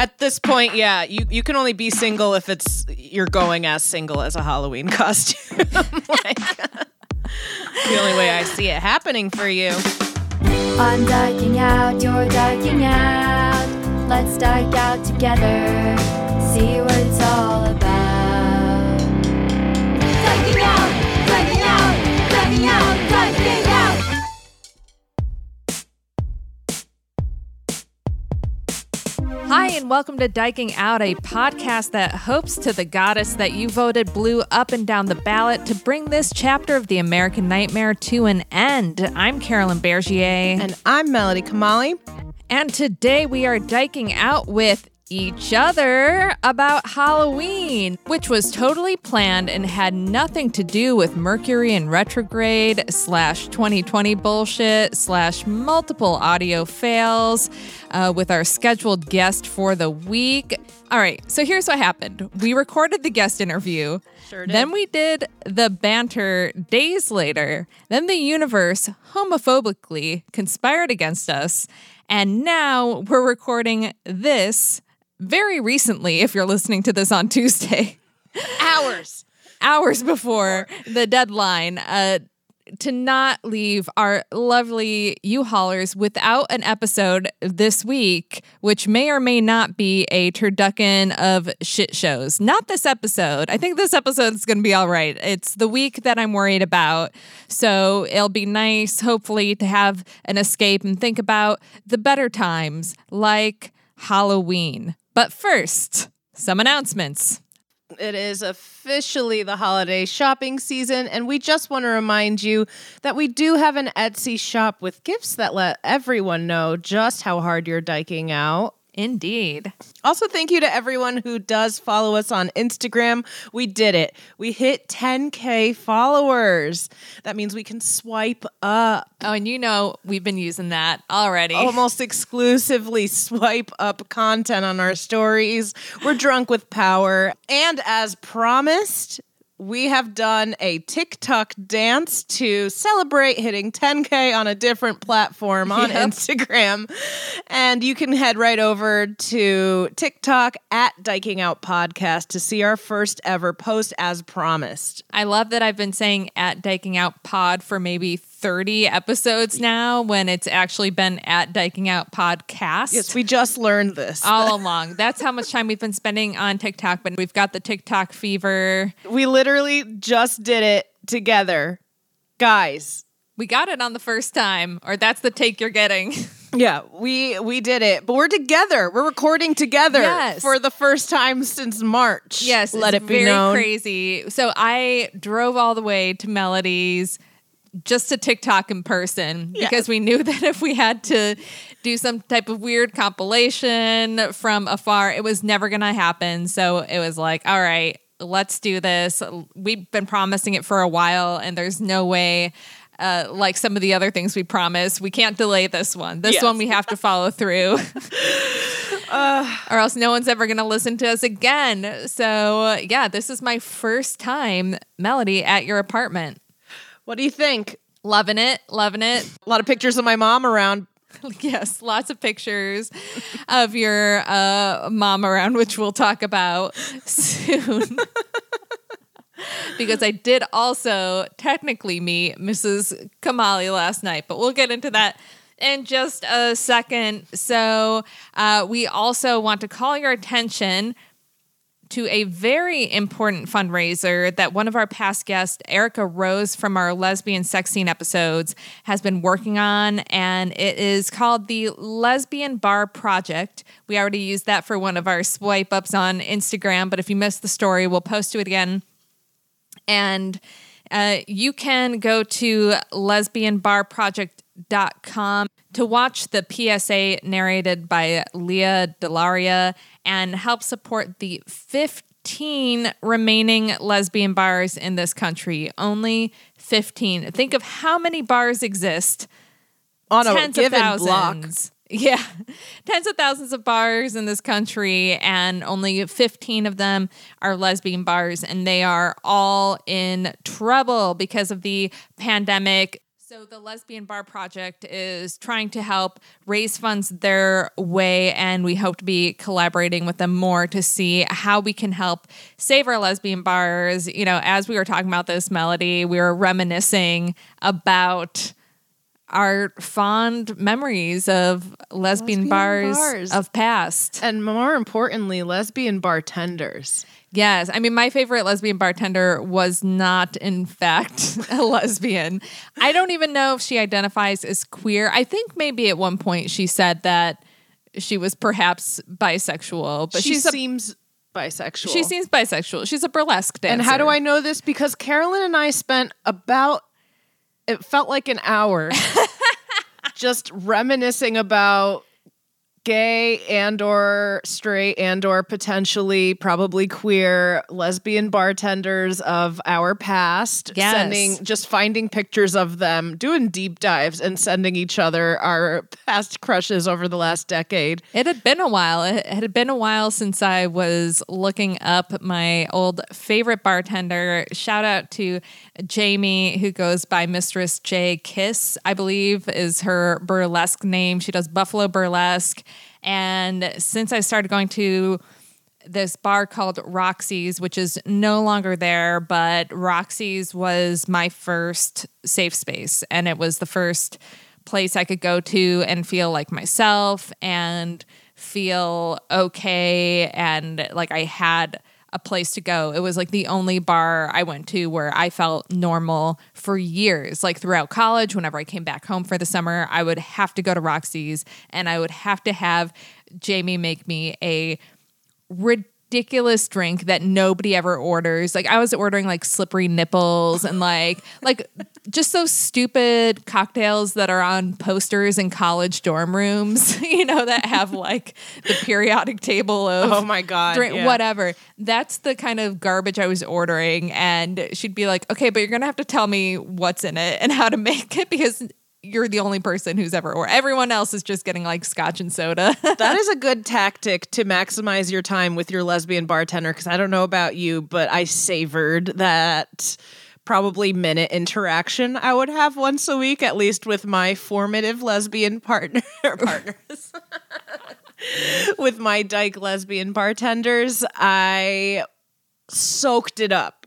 At this point, yeah, you, you can only be single if it's you're going as single as a Halloween costume. Oh like, the only way I see it happening for you. I'm dyking out, you're dyking out. Let's dyke out together. See what it's all about. Hi, and welcome to Dyking Out, a podcast that hopes to the goddess that you voted blue up and down the ballot to bring this chapter of the American Nightmare to an end. I'm Carolyn Bergier, And I'm Melody Kamali. and today we are diking out with each other about Halloween, which was totally planned and had nothing to do with Mercury in retrograde slash 2020 bullshit slash multiple audio fails uh, with our scheduled guest for the week. All right, so here's what happened. We recorded the guest interview. Sure. Then we did the banter days later. Then the universe homophobically conspired against us. And now we're recording this very recently, if you're listening to this on Tuesday, Hours. hours before the deadline, uh, to not leave our lovely U haulers without an episode this week, which may or may not be a turducken of shit shows. Not this episode. I think this episode is going to be all right. It's the week that I'm worried about. So it'll be nice, hopefully, to have an escape and think about the better times like Halloween. But first, some announcements. It is officially the holiday shopping season, and we just want to remind you that we do have an Etsy shop with gifts that let everyone know just how hard you're dyking out. Indeed. Also, thank you to everyone who does follow us on Instagram. We did it. We hit 10K followers. That means we can swipe up. Oh, and you know we've been using that already. Almost exclusively swipe up content on our stories. We're drunk with power. And as promised, we have done a TikTok dance to celebrate hitting 10K on a different platform on Yep. Instagram. And you can head right over to TikTok at Dyking Out Podcast to see our first ever post as promised. I love that I've been saying at Dyking Out Pod for maybe 30 episodes now when it's actually been at Dyking Out Podcast. Yes, we just learned this. all along. That's how much time we've been spending on TikTok, but we've got the TikTok fever. we literally just did it together. Guys, We got it on the first time, or that's the take you're getting. Yeah, we we did it, but we're together. We're recording together Yes. for the first time since March. Yes, let it's it be very known. crazy. So I drove all the way to Melodies just to TikTok in person because we knew that if we had to do some type of weird compilation from afar, it was never going to happen. So it was like, all right, let's do this. We've been promising it for a while, and there's no way. Uh, like some of the other things we promised, we can't delay this one. This Yes. one we have to follow through. or else no one's ever going to listen to us again. So, yeah, this is my first time, Melody, at your apartment. What do you think? Loving it, loving it. A lot of pictures of my mom around. yes, lots of pictures of your uh, mom around, which we'll talk about soon. because I did also technically meet Mrs. Kamali last night, but we'll get into that in just a second. So, uh, we also want to call your attention to a very important fundraiser that one of our past guests, Erica Rose from our lesbian sex scene episodes, has been working on. And it is called the Lesbian Bar Project. We already used that for one of our swipe ups on Instagram, but if you missed the story, we'll post to it again. And uh, you can go to lesbianbarproject.com to watch the PSA narrated by Lea DeLaria and help support the 15 remaining lesbian bars in this country. Only 15. Think of how many bars exist On a tens of given thousands. block. Yeah. Tens of thousands of bars in this country, and only 15 of them are lesbian bars, and they are all in trouble because of the pandemic. So, the Lesbian Bar Project is trying to help raise funds their way, and we hope to be collaborating with them more to see how we can help save our lesbian bars. You know, as we were talking about this melody, we were reminiscing about our fond memories of lesbian, Lesbian bars, bars. of past. And more importantly, lesbian bartenders. Yes, I mean my favorite lesbian bartender was not in fact a lesbian. I don't even know if she identifies as queer. I think maybe at one point she said that she was perhaps bisexual, but she she's a, seems bisexual. she seems bisexual. She's a burlesque dancer. And how do I know this? Because Carolyn and I spent about it felt like an hour just reminiscing about gay and or straight and or potentially probably queer lesbian bartenders of our past Yes. sending just finding pictures of them doing deep dives and sending each other our past crushes over the last decade It had been a while. It had been a while since I was looking up my old favorite bartender. Shout out to Jamie, who goes by Mistress J Kiss, I believe is her burlesque name. She does Buffalo Burlesque. And since I started going to this bar called Roxy's, which is no longer there, but Roxy's was my first safe space. And it was the first place I could go to and feel like myself and feel okay and like I had a place to go. It was like the only bar I went to where I felt normal for years. Like throughout college, whenever I came back home for the summer, I would have to go to Roxy's and I would have to have Jamie make me a ridiculous drink that nobody ever orders. Like I was ordering like slippery nipples and like like just those stupid cocktails that are on posters in college dorm rooms, you know, that have like the periodic table of Oh my God, drink, yeah. whatever. That's the kind of garbage I was ordering and she'd be like, "Okay, but you're going to have to tell me what's in it and how to make it because you're the only person who's ever or everyone else is just getting like scotch and soda." that is a good tactic to maximize your time with your lesbian bartender because I don't know about you, but I savored that probably minute interaction I would have once a week, at least with my formative lesbian partner partners. with my dyke lesbian bartenders, I soaked it up.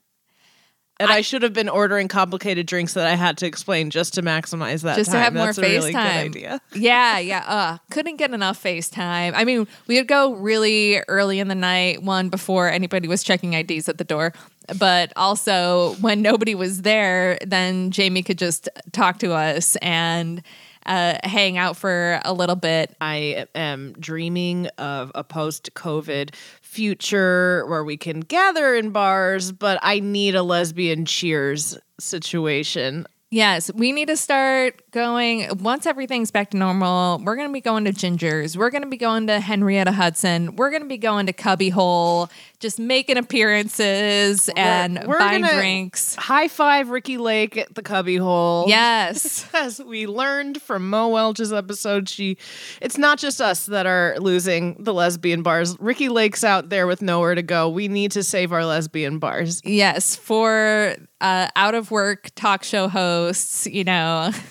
And I, should have been ordering complicated drinks that I had to explain just to maximize that just to time. have more That's a really FaceTime. idea. Yeah, yeah. Uh, couldn't get enough FaceTime. I mean, we would go really early in the night, one before anybody was checking IDs at the door. But also when nobody was there, then Jamie could just talk to us and uh, hang out for a little bit. I am dreaming of a post COVID future where we can gather in bars, but I need a lesbian cheers situation. Yes, we need to start going once everything's back to normal. We're going to be going to Ginger's. We're going to be going to Henrietta Hudson. We're going to be going to Cubby Hole, just making appearances and we're buying gonna- drinks. High five Ricki Lake at the cubby hole. Yes. As we learned from Mo Welch's episode, she it's not just us that are losing the lesbian bars. Ricki Lake's out there with nowhere to go. We need to save our lesbian bars. Yes, for uh, out of work talk show hosts, you know.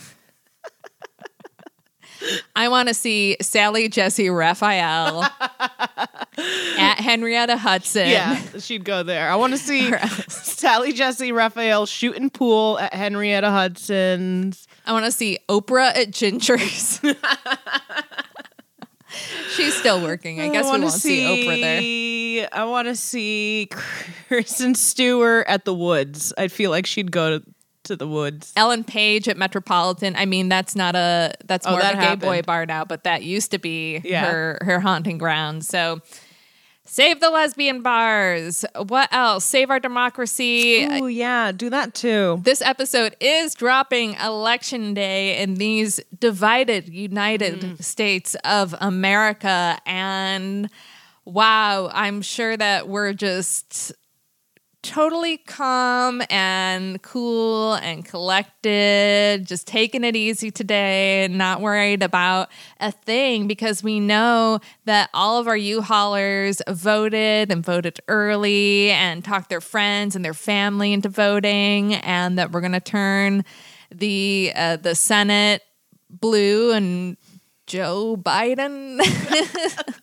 I want to see Sally Jessy Raphael at Henrietta Hudson. Yeah, she'd go there. I want to see Sally Jessy Raphael shooting pool at Henrietta Hudson's. I want to see Oprah at Ginger's. She's still working. I guess we wanna won't see Oprah there. I want to see Kristen Stewart at the Woods. I feel like she'd go to, to the Woods. Ellen Page at Metropolitan. I mean, that's not a that's Oh, more that of a gay boy bar now, but that used to be Yeah. her her haunting ground. So save the lesbian bars. What else? Save our democracy. Oh yeah, do that too. This episode is dropping election day in these divided United Mm. States of America. And wow, I'm sure that we're just totally calm and cool and collected, just taking it easy today, and not worried about a thing because we know that all of our U-Haulers voted and voted early and talked their friends and their family into voting, and that we're going to turn the uh, the Senate blue and Joe Biden.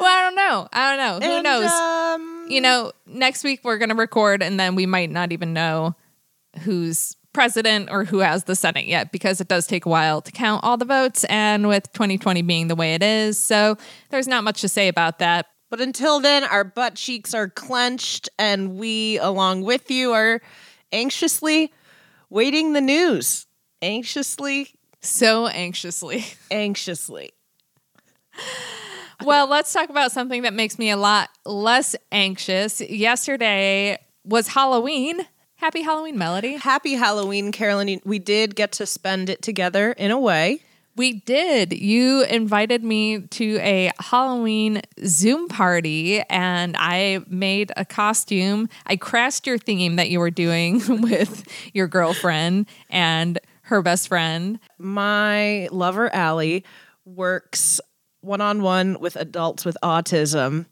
well, I don't know. I don't know. Who And, knows? um, you know, next week we're going to record and then we might not even know who's president or who has the Senate yet because it does take a while to count all the votes. And with 2020 being the way it is, so there's not much to say about that. But until then, our butt cheeks are clenched, and we, along with you, are anxiously waiting the news. Anxiously, So anxiously. anxiously. Well, let's talk about something that makes me a lot less anxious. Yesterday was Halloween. Happy Halloween, Melody. Happy Halloween, Carolyn. We did get to spend it together in a way. We did. You invited me to a Halloween Zoom party and I made a costume. I crashed your theme that you were doing with your girlfriend and her best friend. My lover, Allie, works one on one with adults with autism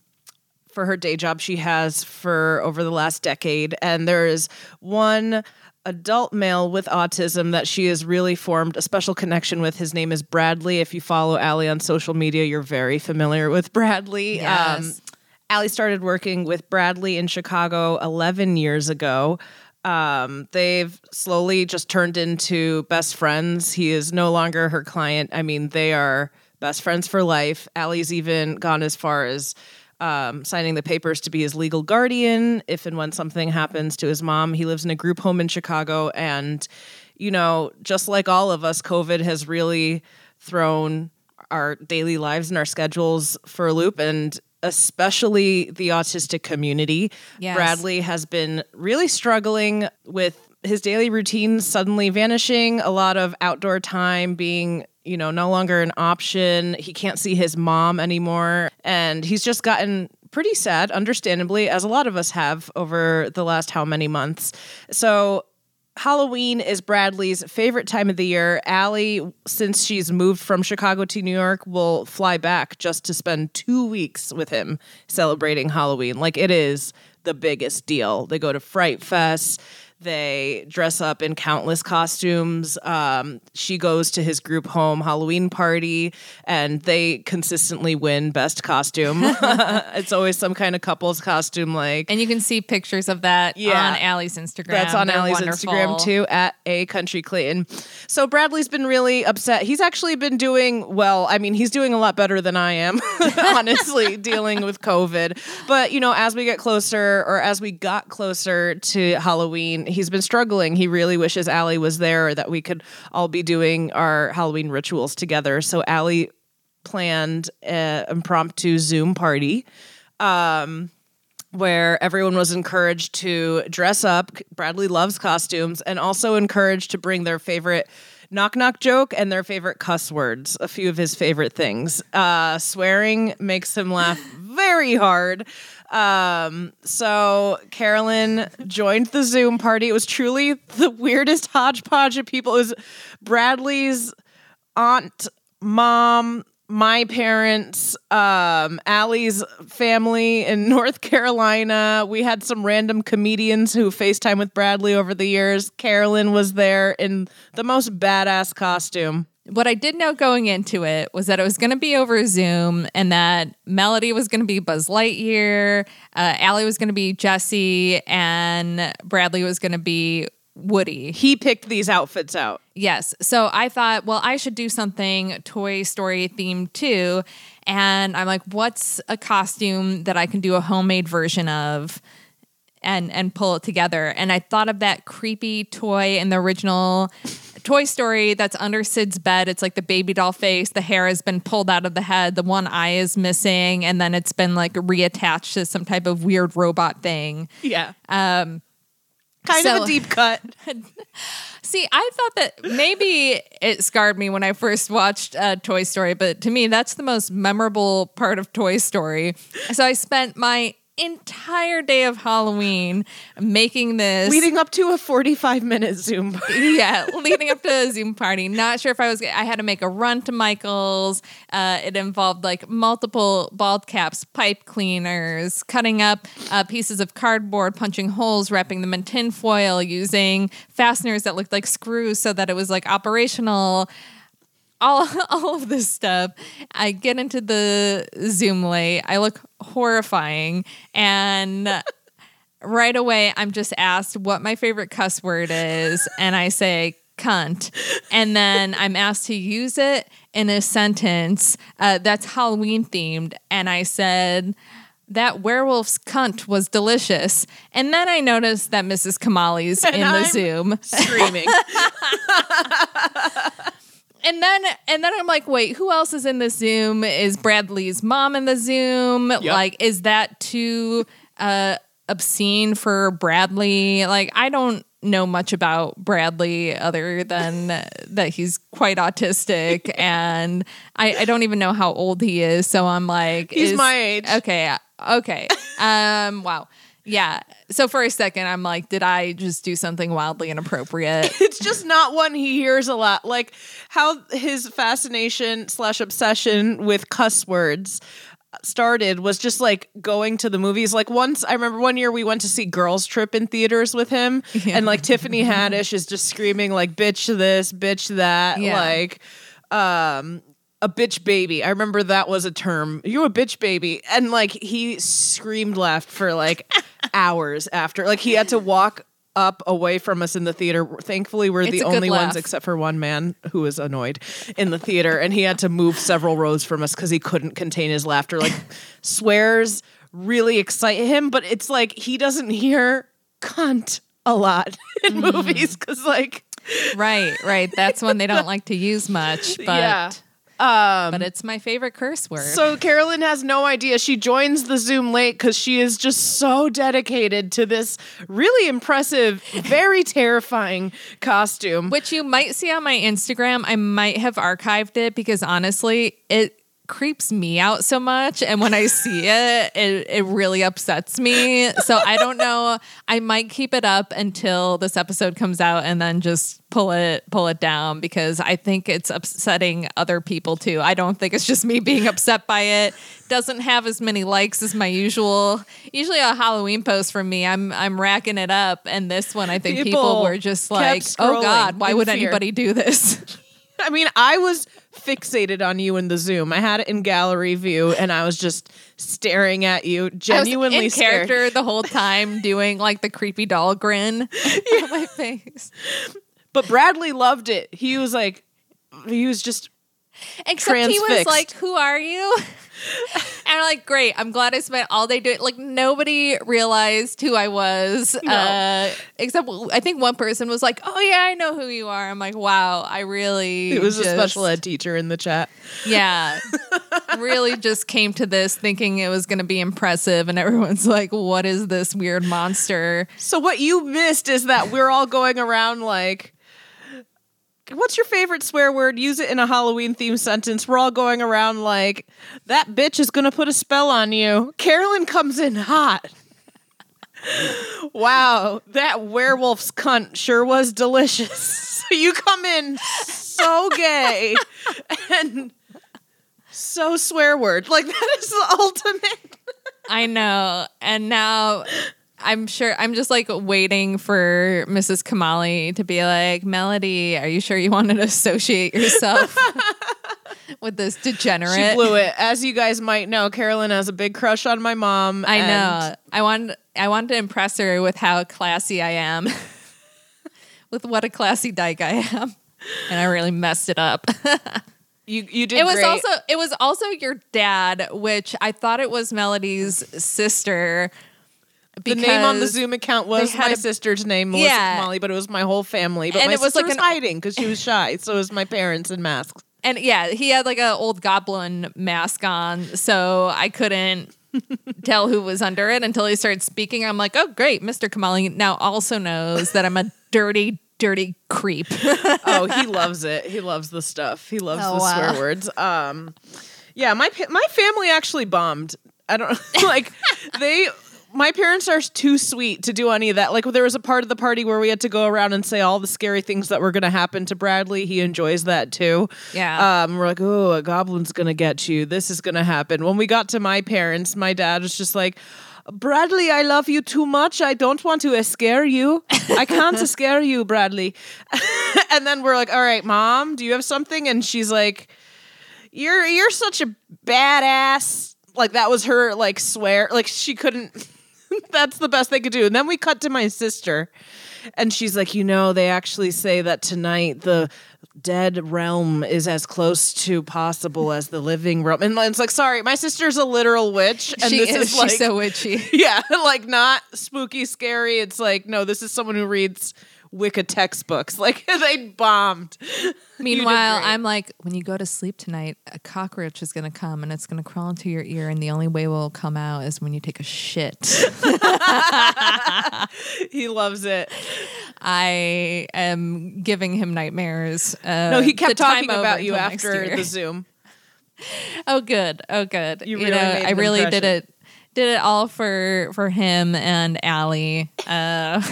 for her day job she has for over the last decade. And there is one adult male with autism that she has really formed a special connection with. His name is Bradley. If you follow Allie on social media, you're very familiar with Bradley. Um, Yes. Allie started working with Bradley in Chicago 11 years ago. Um, they've slowly just turned into best friends. He is no longer her client. I mean, they are best friends for life. Allie's even gone as far as um, signing the papers to be his legal guardian if and when something happens to his mom. He lives in a group home in Chicago. And, you know, just like all of us, COVID has really thrown our daily lives and our schedules for a loop. And especially the autistic community. Yes. Bradley has been really struggling with his daily routine suddenly vanishing, a lot of outdoor time being, you know, no longer an option. He can't see his mom anymore. And he's just gotten pretty sad, understandably, as a lot of us have over the last how many months. So Halloween is Bradley's favorite time of the year. Allie, since she's moved from Chicago to New York, will fly back just to spend two weeks with him celebrating Halloween. Like it is the biggest deal. They go to Fright Fest. They dress up in countless costumes. Um, she goes to his group home Halloween party, and they consistently win best costume. it's always some kind of couple's costume, like And you can see pictures of that Yeah. on Allie's Instagram. that's on They're Allie's wonderful. Instagram too, at a country Clayton. So Bradley's been really upset. He's actually been doing well. I mean, he's doing a lot better than I am, honestly, dealing with COVID. But you know, as we get closer, or as we got closer to Halloween, he's been struggling. He really wishes Allie was there, that we could all be doing our Halloween rituals together. So Allie planned an impromptu Zoom party where everyone was encouraged to dress up. Bradley loves costumes and also encouraged to bring their favorite knock knock joke and their favorite cuss words, a few of his favorite things. Uh, swearing makes him laugh very hard. Um, so Carolyn joined the Zoom party. It was truly the weirdest hodgepodge of people. It was Bradley's aunt, mom, my parents, um, Allie's family in North Carolina. We had some random comedians who FaceTime with Bradley over the years. Carolyn was there in the most badass costume. What I did know going into it was that it was going to be over Zoom and that Melody was going to be Buzz Lightyear, uh, Allie was going to be Jesse, and Bradley was going to be Woody. He picked these outfits out. Yes. So I thought, well, I should do something Toy Story themed too. And I'm like, what's a costume that I can do a homemade version of? and and pull it together. And I thought of that creepy toy in the original Toy Story that's under Sid's bed. It's like the baby doll face. The hair has been pulled out of the head. The one eye is missing, and then it's been like reattached to some type of weird robot thing. Yeah. Kind of a deep cut. See, I thought that maybe it scarred me when I first watched uh, Toy Story, but to me, that's the most memorable part of Toy Story. So I spent my entire day of Halloween making this. Leading up to a 45 minute Zoom. party. yeah, leading up to a Zoom party. Not sure if I was. I had to make a run to Michael's. Uh, it involved like multiple bald caps, pipe cleaners, cutting up uh, pieces of cardboard, punching holes, wrapping them in tin foil, using fasteners that looked like screws so that it was like operational. All, all of this stuff. I get into the Zoom late. I look horrifying. And right away I'm just asked what my favorite cuss word is, and I say cunt. And then I'm asked to use it in a sentence uh, that's Halloween themed. And I said, that werewolf's cunt was delicious. And then I noticed that Mrs. Kamali's in the I'm- Zoom. Screaming. And then and then I'm like, wait, who else is in the Zoom? Is Bradley's mom in the Zoom? Like, is that too uh obscene for Bradley? Like, I don't know much about Bradley other than that he's quite autistic and I, I don't even know how old he is. So I'm like He's is- my age. Okay. Okay. Um wow. Yeah. So for a second I'm like, did I just do something wildly inappropriate? it's just not one he hears a lot. Like how his fascination slash obsession with cuss words started was just like going to the movies. Like once I remember one year we went to see Girls Trip in theaters with him, and like Tiffany Haddish is just screaming like "bitch this, bitch that," Yeah. like um a bitch baby. I remember that was a term. You a bitch baby. And like he screamed laughed for like hours after. Like he had to walk up away from us in the theater. Thankfully we're It's the only ones except for one man who was annoyed in the theater and he had to move several rows from us cuz he couldn't contain his laughter. Like swears really excite him, but it's like he doesn't hear cunt a lot in Mm. movies cuz like right, right. That's one they don't like to use much, but Yeah. Um, but it's my favorite curse word. So Carolyn has no idea. She joins the Zoom late because she is just so dedicated to this really impressive, very terrifying costume. which you might see on my Instagram. I might have archived it because honestly, it creeps me out so much and when I see it, it it really upsets me. So I don't know. I might keep it up until this episode comes out and then just pull it pull it down because I think it's upsetting other people too. I don't think it's just me being upset by it. Doesn't have as many likes as my usual. Usually a Halloween post from me, I'm I'm racking it up and this one I think people, People were just like, "Oh god, why would fear." anybody do this?" I mean, I was fixated on you in the Zoom. I had it in gallery view and I was just staring at you, genuinely character the whole time doing like the creepy doll grin on my face. But Bradley loved it. He was like, he was just Except he was like, "Who are you?" and I'm like, "Great! I'm glad I spent all day doing." Like nobody realized who I was, uh, except I think one person was like, "Oh yeah, I know who you are." I'm like, "Wow, I really." it was a special ed teacher in the chat. Yeah, really just came to this thinking it was going to be impressive, and everyone's like, "What is this weird monster?" So what you missed is that we're all going around like What's your favorite swear word? Use it in a Halloween themed sentence. We're all going around like that bitch is going to put a spell on you. Carolyn comes in hot. wow, that werewolf's cunt sure was delicious. You come in so gay and so swear word. Like that is the ultimate. I know. And now I'm sure I'm just like waiting for Mrs. Kamali to be like, Melody, are you sure you want to associate yourself with this degenerate? She blew it. As you guys might know, Carolyn has a big crush on my mom. I know. I want I want to impress her with how classy I am. with what a classy dyke I am. And I really messed it up. You you did it was great. also it was also your dad, which I thought it was Melody's sister. The name on the Zoom account was my a- sister's name, Melissa Yeah. Molly, but it was my whole family. But And my it was sister like was an- hiding because she was shy. So it was my parents in masks. And yeah, he had like a old goblin mask on, so I couldn't tell who was under it until he started speaking. I'm like, oh, great. Mr. Kamali now also knows that I'm a dirty, dirty creep. oh, he loves it. He loves the stuff. He loves Oh, the wow. swear words. Um, yeah, my my family actually bombed. I don't like they. My parents are too sweet to do any of that. Like there was a part of the party where we had to go around and say all the scary things that were going to happen to Bradley. He enjoys that too. Yeah. Um, we're like, oh, a goblin's going to get you. This is going to happen. When we got to my parents, my dad was just like. Bradley, I love you too much. I don't want to scare you. I can't scare you, Bradley. and then we're like, "All right, mom, do you have something?" And she's like, "You're you're such a badass." Like that was her like swear. Like she couldn't that's the best they could do. And then we cut to my sister and she's like, "You know, they actually say that tonight the dead realm is as close to possible as the living realm." And it's like, "Sorry, my sister's a literal witch and she this is, is like she's so witchy. yeah, like not spooky, scary. It's like, no, this is someone who reads Wicca textbooks. Like they bombed. Meanwhile. I'm like, when you go to sleep tonight, a cockroach is going to come and it's going to crawl into your ear. And the only way will come out is when you take a shit. He loves it. I am giving him nightmares. Uh, No, he kept talking about you after the Zoom. Oh, good. Oh, good. You You, really know, made I really did it. Did it all for for him and Allie. Uh,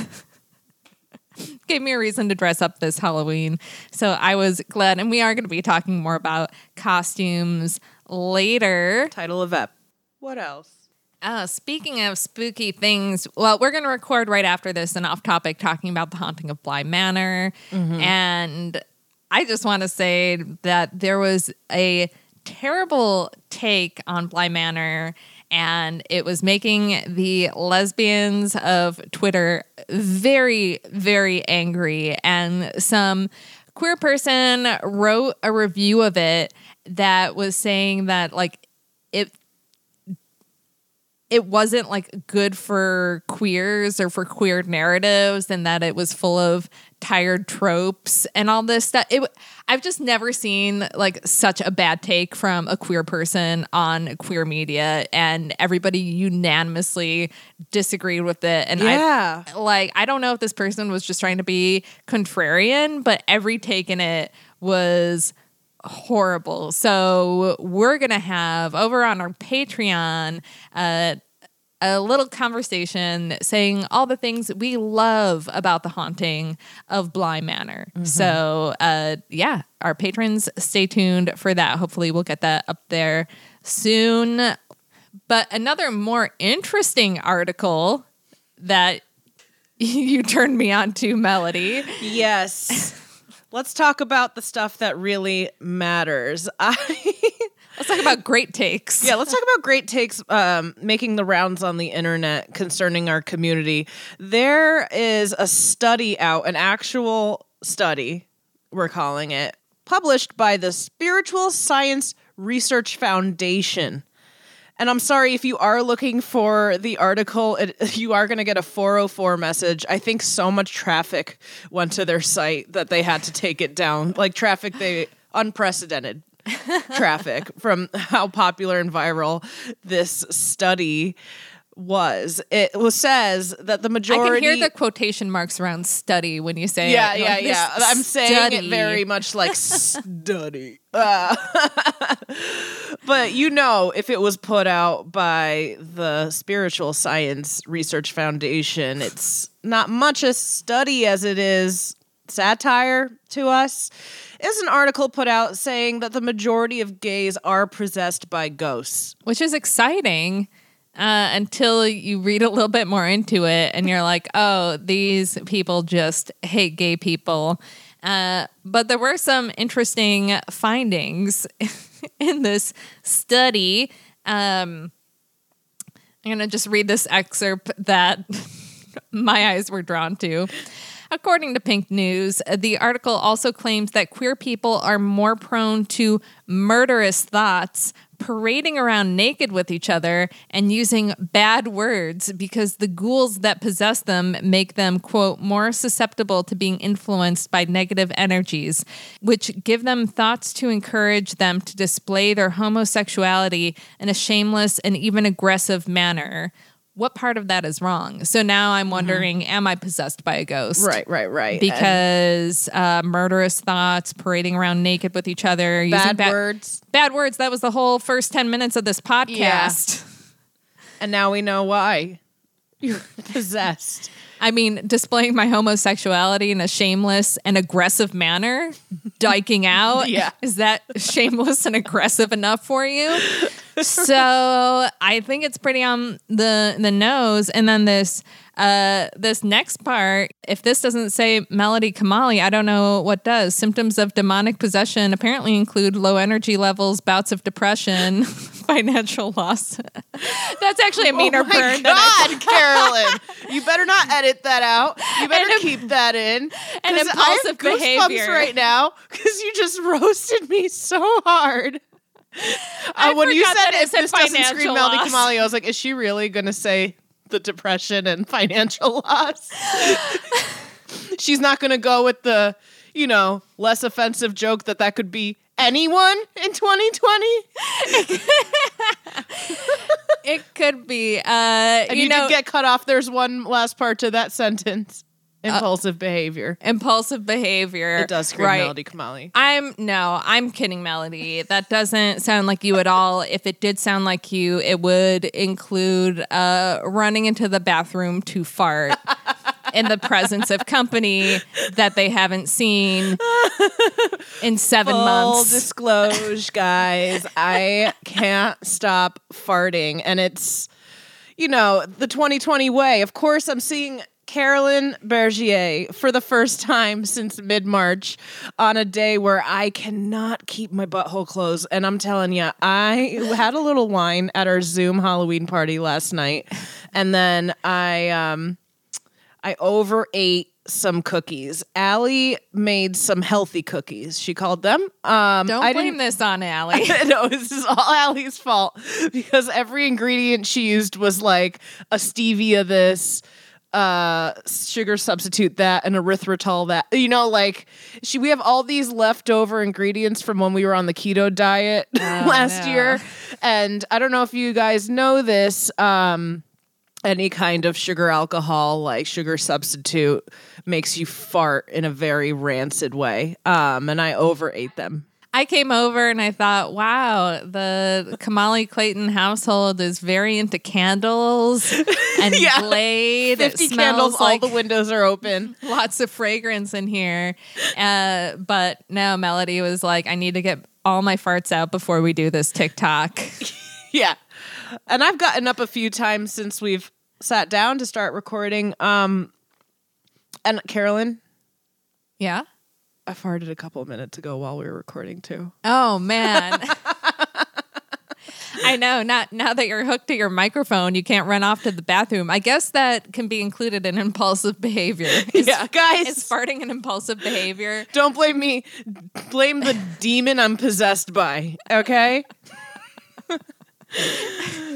gave me a reason to dress up this Halloween, so I was glad. And we are going to be talking more about costumes later. Title of ep. What else? Uh, speaking of spooky things, well, we're going to record right after this an off topic talking about the haunting of Bly Manor. And I just want to say that there was a terrible take on Bly Manor, and it was making the lesbians of Twitter very, very angry. And some queer person wrote a review of it that was saying that, like, it it wasn't like good for queers or for queer narratives and that it was full of tired tropes and all this stuff it i've just never seen like such a bad take from a queer person on queer media and everybody unanimously disagreed with it and Yeah. i like i don't know if this person was just trying to be contrarian but every take in it was horrible. So we're gonna have over on our Patreon uh, a little conversation saying all the things we love about the haunting of Bly Manor. So uh, yeah, our patrons, stay tuned for that. Hopefully, we'll get that up there soon. But another more interesting article that you turned me on to, Melody. Yes. Let's talk about the stuff that really matters. I Let's talk about great takes. Yeah, let's talk about great takes um, making the rounds on the internet concerning our community. There is a study out, an actual study, we're calling it, published by the Spiritual Science Research Foundation. And I'm sorry if you are looking for the article, it, you are going to get a 404 message. I think so much traffic went to their site that they had to take it down. Like traffic, they unprecedented traffic from how popular and viral this study was. It was says that the majority. I can hear the quotation marks around study when you say yeah, it. yeah, Like, yeah. this I'm saying it very much like study. Uh, but you know, if it was put out by the Spiritual Science Research Foundation, it's not much a study as it is satire to us. Is an article put out saying that the majority of gays are possessed by ghosts. which is exciting uh, until you read a little bit more into it and you're like, oh, these people just hate gay people. Uh, but there were some interesting findings in this study. Um, I'm going to just read this excerpt that my eyes were drawn to. According to Pink News, the article also claims that queer people are more prone to murderous thoughts, parading around naked with each other and using bad words because the ghouls that possess them make them, quote, more susceptible to being influenced by negative energies, which give them thoughts to encourage them to display their homosexuality in a shameless and even aggressive manner. What part of that is wrong? So now I'm wondering, am I possessed by a ghost? Right, right, right. Because uh, murderous thoughts, parading around naked with each other, using bad words. Bad words. That was the whole first 10 minutes of this podcast. And now we know why you're possessed. I mean, displaying my homosexuality in a shameless and aggressive manner, dyking out. Yeah. Is that shameless and aggressive enough for you? So I think it's pretty on the the nose. And then this uh this next part, if this doesn't say Melody Kamali, I don't know what does. Symptoms of demonic possession apparently include low energy levels, bouts of depression, financial loss. That's actually a meaner oh my burn. than God, Carolyn, you better not edit that out. You better And- keep that in. And impulsive I have behavior. right now because you just roasted me so hard. I Uh, when you said it if this doesn't scream Melody. Kamali, I was like, is she really going to say the depression and financial loss? She's not going to go with the, you know, less offensive joke that that could be anyone in 2020. It could be. Uh, And you, you, know, did get cut off. There's one last part to that sentence. Impulsive behavior. impulsive behavior. It does scream right. Melody Kamali. I'm no, I'm kidding, Melody. That doesn't sound like you at all. If it did sound like you, it would include uh, running into the bathroom to fart in the presence of company that they haven't seen in seven Full months. disclose, guys. I can't stop farting, and it's you know the 2020 way. Of course, I'm seeing Carolyn Bergier for the first time since mid March on a day where I cannot keep my butthole closed. And I'm telling you, I had a little wine at our Zoom Halloween party last night, and then I um I overate some cookies. Allie made some healthy cookies. She called them. Um, Don't I blame this on Allie. no, this is all Allie's fault because every ingredient she used was like a stevia this, uh, sugar substitute that, and erythritol that. You know, like she we have all these leftover ingredients from when we were on the keto diet last no. year, and I don't know if you guys know this. Um, any kind of sugar alcohol like sugar substitute makes you fart in a very rancid way um and i overate them I came over and I thought, wow, the Kamali Clayton household is very into candles and Yeah. Glade. 50 smells candles like all the windows are open lots of fragrance in here. Uh, but no, Melody was like, I need to get all my farts out before we do this TikTok. yeah and i've gotten up a few times since we've sat down to start recording um and carolyn yeah. I farted a couple of minutes ago while we were recording too Oh man. I know. Not now that you're hooked to your microphone, you can't run off to the bathroom. I guess that can be included in impulsive behavior. Is, yeah guys is farting an impulsive behavior? don't blame me blame the demon i'm possessed by okay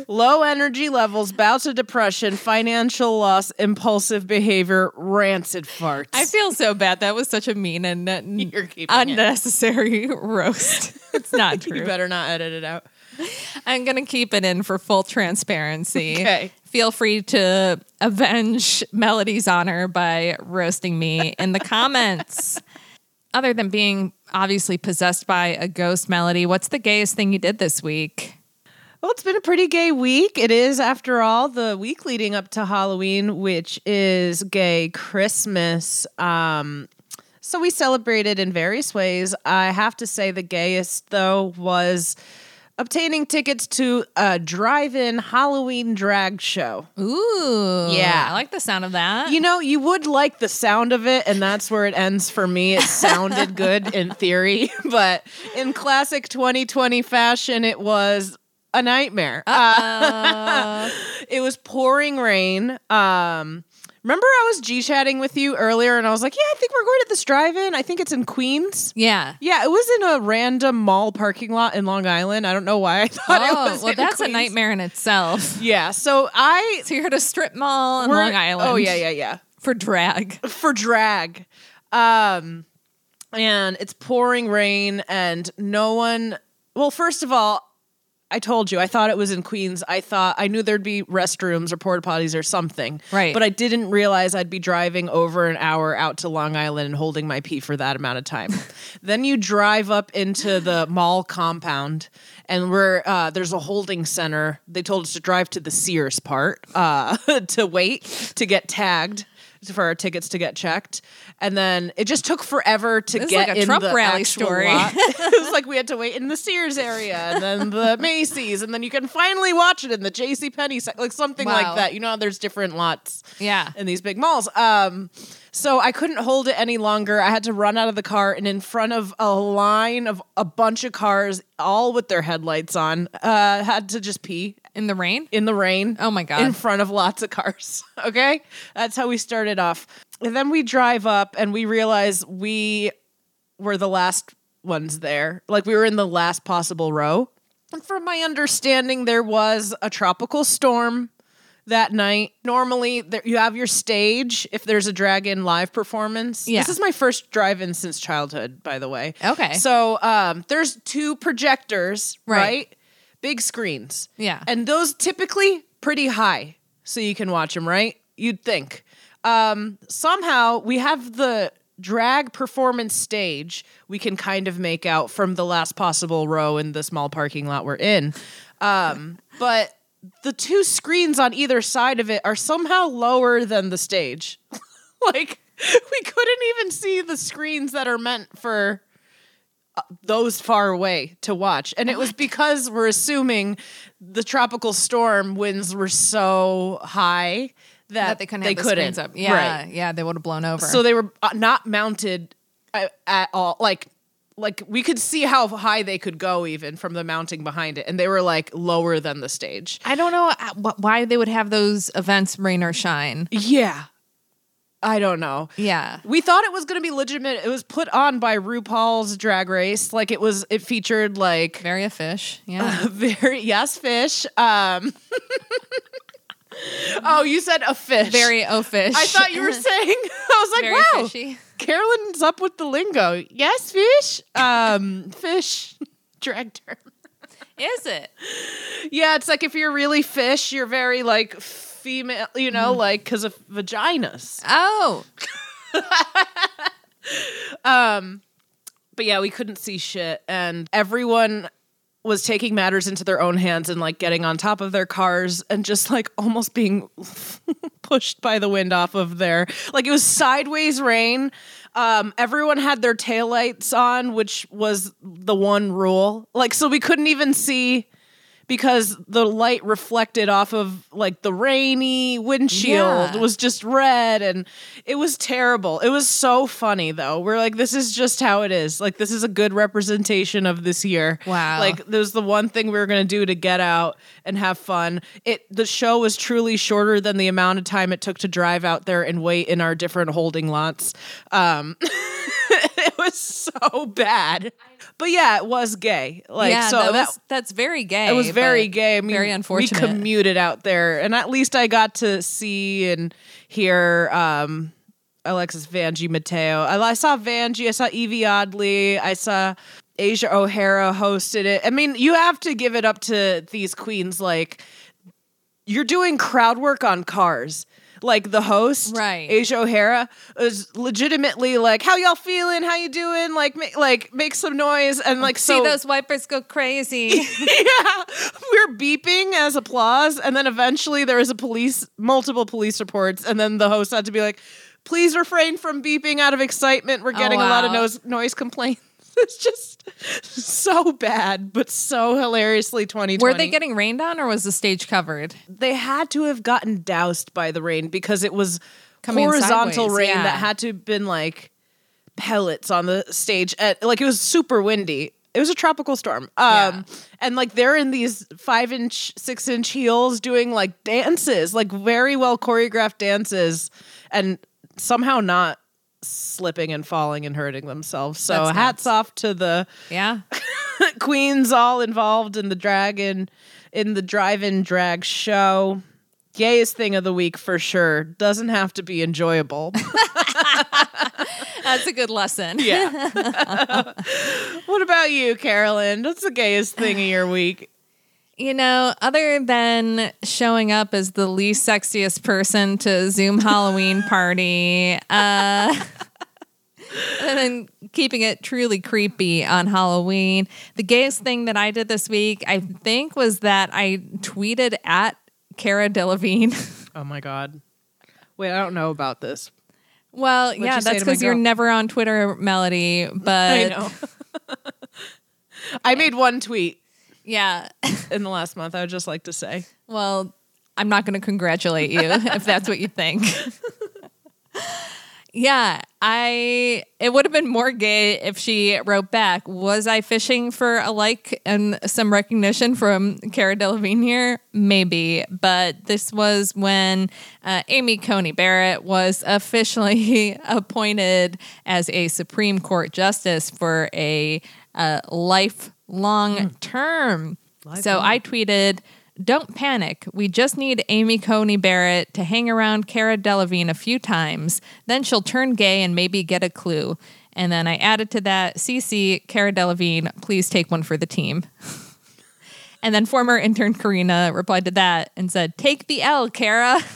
Low energy levels, bouts of depression, financial loss, impulsive behavior, rancid farts. I feel so bad. That was such a mean and uh, it. unnecessary roast. It's not true. you better not edit it out. I'm going to keep it in for full transparency. Okay. Feel free to avenge Melody's honor by roasting me in the comments. Other than being obviously possessed by a ghost melody, what's the gayest thing you did this week? Well, it's been a pretty gay week. It is, after all, the week leading up to Halloween, which is gay Christmas. Um, so we celebrated in various ways. I have to say, the gayest, though, was obtaining tickets to a drive in Halloween drag show. Ooh. Yeah. I like the sound of that. You know, you would like the sound of it, and that's where it ends for me. It sounded good in theory, but in classic 2020 fashion, it was a nightmare. Uh, it was pouring rain. Um, remember I was G chatting with you earlier, and I was like, "Yeah, I think we're going to this drive-in. I think it's in Queens." Yeah. Yeah, it was in a random mall parking lot in Long Island. I don't know why I thought it Oh, was. well, that's a nightmare in itself. Yeah, so I So you're at a strip mall in Long Island. Oh yeah, yeah, yeah. For drag. for drag. Um and it's pouring rain and no one well first of all I told you I thought it was in Queens. I thought I knew there'd be restrooms or porta potties or something. Right. But I didn't realize I'd be driving over an hour out to Long Island and holding my pee for that amount of time. then you drive up into the mall compound and we're uh, there's a holding center. They told us to drive to the Sears part uh, to wait to get tagged for our tickets to get checked, and then it just took forever to This is get like a in Trump the rally story. it was like we had to wait in the Sears area and then the Macy's, and then you can finally watch it in the J.C. Penney, like something Wow. like that. You know, how there's different lots Yeah. in these big malls. Um, so I couldn't hold it any longer. I had to run out of the car, and in front of a line of a bunch of cars, all with their headlights on, uh, had to just pee In the rain? in the rain. Oh my God. In front of lots of cars. Okay, that's how we started off, and then we drive up, and we realize we were the last ones there. Like we were in the last possible row. And from my understanding, there was a tropical storm that night. Normally, there, you have your stage if there's a dragon live performance. Yeah. This is my first drive-in since childhood, by the way. Okay. So um, there's two projectors, Right. right? Big screens. Yeah. And those typically pretty high, so you can watch them, right? You'd think. Um, somehow we have the drag performance stage we can kind of make out from the last possible row in the small parking lot we're in. Um, but the two screens on either side of it are somehow lower than the stage. like we couldn't even see the screens that are meant for uh, those far away to watch. And it was because we're assuming the tropical storm winds were so high that, That they couldn't they have the couldn't. Yeah. Right. Yeah. They would have blown over. So they were uh, not mounted at, at all. Like, like we could see how high they could go even from the mounting behind it, and they were like lower than the stage. I don't know uh, why they would have those events rain or shine. Yeah, I don't know. Yeah. We thought it was going to be legitimate. It was put on by RuPaul's Drag Race. Like it was, it featured like Very a fish. Yeah. very yes fish. Um, oh, you said a fish. Very o fish. I thought you were saying. I was like, Very wow, fishy. Carolyn's up with the lingo. Yes, fish. Um, fish. Drag term. Is it? Yeah, it's like if you're really fish, you're very like female. You know, Mm-hmm. like because of vaginas. Oh. But yeah, we couldn't see shit, and everyone was taking matters into their own hands and like getting on top of their cars and just like almost being pushed by the wind off of their like it was sideways rain. Um, everyone had their taillights on, which was the one rule. Like, so we couldn't even see because the light reflected off of like the rainy windshield Yeah. was just red and it was terrible. It was so funny though. We're like, this is just how it is. Like, this is a good representation of this year. Wow. Like, there's the one thing we were gonna do to get out and have fun. It the show was truly shorter than the amount of time it took to drive out there and wait in our different holding lots. Um, it was so bad. But yeah, it was gay. Like, yeah, so that that was, that's very gay. it was very gay. I mean, very unfortunate. We commuted out there, and at least I got to see and hear um, Alexis Vanjie Mateo. I, I saw Vanjie. I saw Evie Oddly. I saw Asia O'Hara hosted it. I mean, you have to give it up to these queens. Like, you're doing crowd work on cars. Like the host, Right. Asia O'Hara is legitimately like, "How y'all feeling? How you doing? Like, make like make some noise and like See so those wipers go crazy. yeah, we're beeping as applause, and then eventually there was a police, multiple police reports, and then the host had to be like, "Please refrain from beeping out of excitement. We're oh, getting a lot of wow. noise noise complaints." It's just so bad, but so hilariously 2020. Were they getting rained on or was the stage covered? They had to have gotten doused by the rain because it was Coming in horizontal sideways, rain yeah. that had to have been like pellets on the stage. At, like it was super windy. It was a tropical storm. Um, Yeah. and like they're in these five inch, six inch heels doing like dances, like very well choreographed dances, and somehow not slipping and falling and hurting themselves. So That's hats nuts. off to the Yeah. queens all involved in the dragon in the drive-in drag show. Gayest thing of the week for sure. Doesn't have to be enjoyable. That's a good lesson. yeah. what about you, Carolyn? What's the gayest thing of your week? You know, other than showing up as the least sexiest person to Zoom Halloween party, uh, and then keeping it truly creepy on Halloween, the gayest thing that I did this week, I think, was that I tweeted at Cara Delevingne. Oh my god. Wait, I don't know about this. Well, yeah, you say that's because you're never on Twitter, Melody. But I know. I made one tweet yeah, in the last month. I would just like to say. Well, I'm not going to congratulate you if that's what you think. yeah, I it would have been more gay if she wrote back, "Was I fishing for a like and some recognition from Cara Delevingne here? Maybe, but this was when uh, Amy Coney Barrett was officially appointed as a Supreme Court justice for a uh, lifelong hmm. term. So I tweeted, Don't panic. We just need Amy Coney Barrett to hang around Cara Delevingne a few times. Then she'll turn gay and maybe get a clue. And then I added to that, CC, Cara Delevingne, please take one for the team. and then former intern Karina replied to that and said, Take the L, Cara.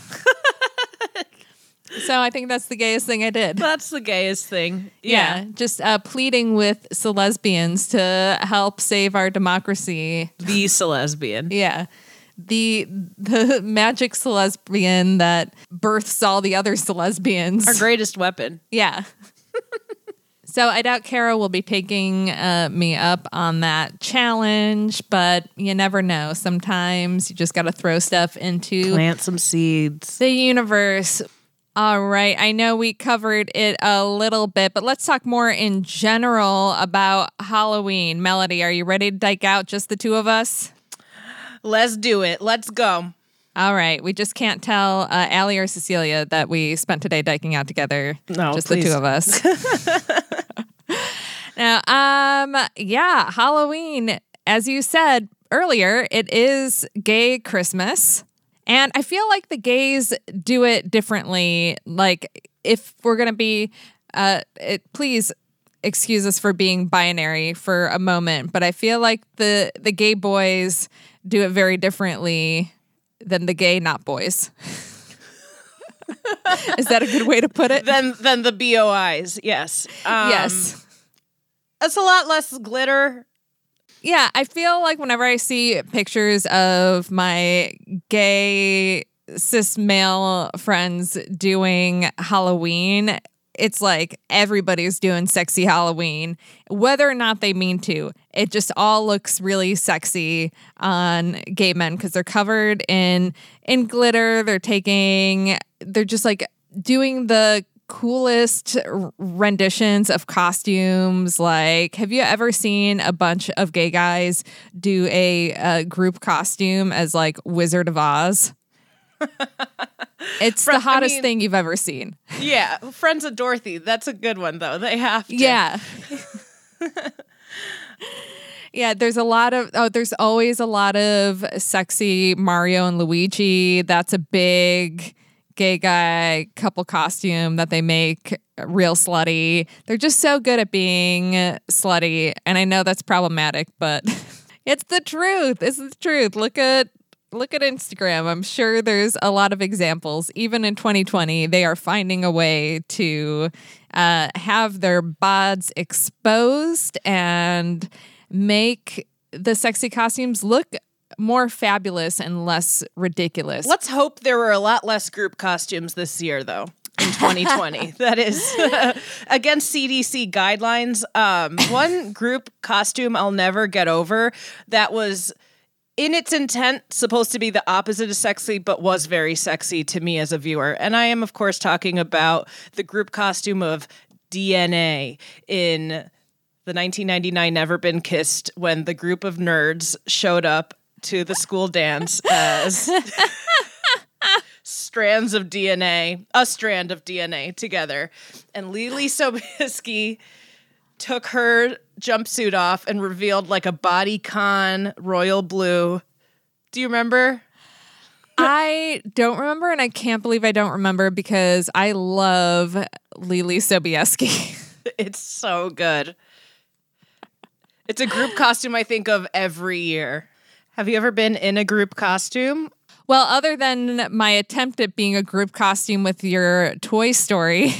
so I think that's the gayest thing I did. That's the gayest thing. Yeah, just uh, pleading with lesbians to help save our democracy. The lesbian. Yeah. The the magic lesbian that births all the other lesbians. Our greatest weapon. Yeah. so I doubt Cara will be taking uh, me up on that challenge, but you never know. Sometimes you just got to throw stuff into Plant some seeds. the universe. All right. I know we covered it a little bit, but let's talk more in general about Halloween. Melody, are you ready to dyke out just the two of us? Let's do it. Let's go. All right. We just can't tell uh, Allie or Cecilia that we spent today dyking out together. No, just please. the two of us. now, um, yeah, Halloween, as you said earlier, it is gay Christmas. And I feel like the gays do it differently. Like, if we're going to be, uh, it, please excuse us for being binary for a moment, but I feel like the the gay boys do it very differently than the gay not boys. Is that a good way to put it? Than then the BOIs. Yes. Um, yes. It's a lot less glitter. Yeah, I feel like whenever I see pictures of my gay cis male friends doing Halloween, it's like everybody's doing sexy Halloween, whether or not they mean to. It just all looks really sexy on gay men because they're covered in in glitter. They're taking, they're just like doing the coolest renditions of costumes. Like, have you ever seen a bunch of gay guys do a, uh group costume as like Wizard of Oz? it's the I hottest mean- thing you've ever seen. Yeah. Friends of Dorothy. That's a good one though. They have to. Yeah. yeah, there's a lot of oh, there's always a lot of sexy Mario and Luigi. That's a big gay guy couple costume that they make real slutty. They're just so good at being slutty, and I know that's problematic, but it's the truth. It's the truth. Look at look at Instagram. I'm sure there's a lot of examples. Even in 2020, they are finding a way to uh, have their bods exposed and make the sexy costumes look more fabulous and less ridiculous. Let's hope there were a lot less group costumes this year, though. In 2020, that is against CDC guidelines. Um, one group costume I'll never get over that was in its intent supposed to be the opposite of sexy, but was very sexy to me as a viewer. And I am, of course, talking about the group costume of DNA in the 1999 Never Been Kissed when the group of nerds showed up to the school dance as strands of DNA, a strand of DNA together. And Leelee Sobieski took her jumpsuit off and revealed like a bodycon royal blue. Do you remember? I don't remember, and I can't believe I don't remember because I love Leelee Sobieski. It's so good. It's a group costume I think of every year. Have you ever been in a group costume? well, other than my attempt at being a group costume with your Toy Story,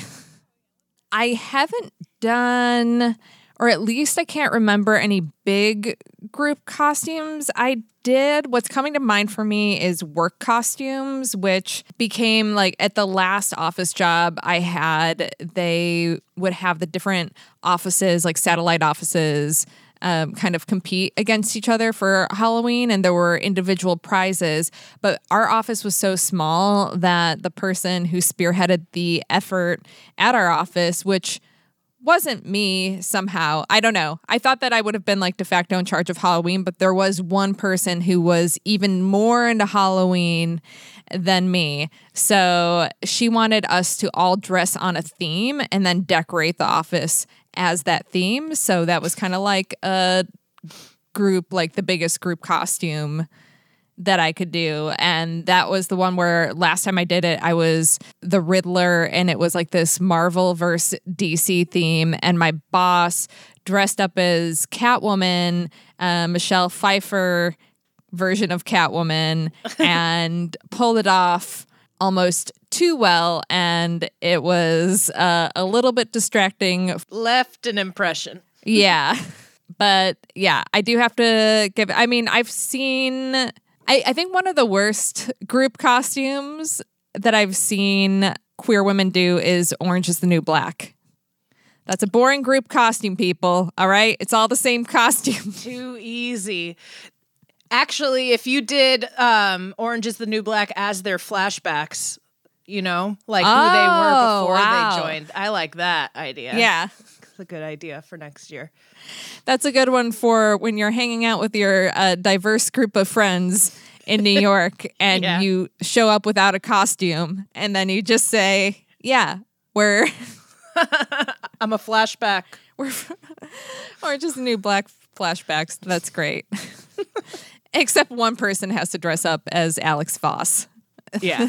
I haven't done, or at least I can't remember any big group costumes. I did. What's coming to mind for me is work costumes, which became like at the last office job I had, they would have the different offices, like satellite offices. Um, kind of compete against each other for Halloween, and there were individual prizes. But our office was so small that the person who spearheaded the effort at our office, which wasn't me somehow. I don't know. I thought that I would have been like de facto in charge of Halloween, but there was one person who was even more into Halloween than me. So she wanted us to all dress on a theme and then decorate the office as that theme. So that was kind of like a group, like the biggest group costume that I could do. And that was the one where last time I did it, I was the Riddler and it was like this Marvel versus DC theme. And my boss dressed up as Catwoman, uh, Michelle Pfeiffer version of Catwoman, and pulled it off almost too well. And it was uh, a little bit distracting Left an impression. yeah. But yeah, I do have to give I mean, I've seen I, I think one of the worst group costumes that I've seen queer women do is Orange is the New Black. That's a boring group costume, people. All right. It's all the same costume. Too easy. Actually, if you did um, Orange is the New Black as their flashbacks, you know, like who they were Oh, before wow. they joined. I like that idea. Yeah. It's a good idea for next year. That's a good one for when you're hanging out with your uh, diverse group of friends in New York and Yeah. you show up without a costume and then you just say, yeah, we're. I'm a flashback. We're or just new black flashbacks. That's great. Except one person has to dress up as Alex Vause. Yeah.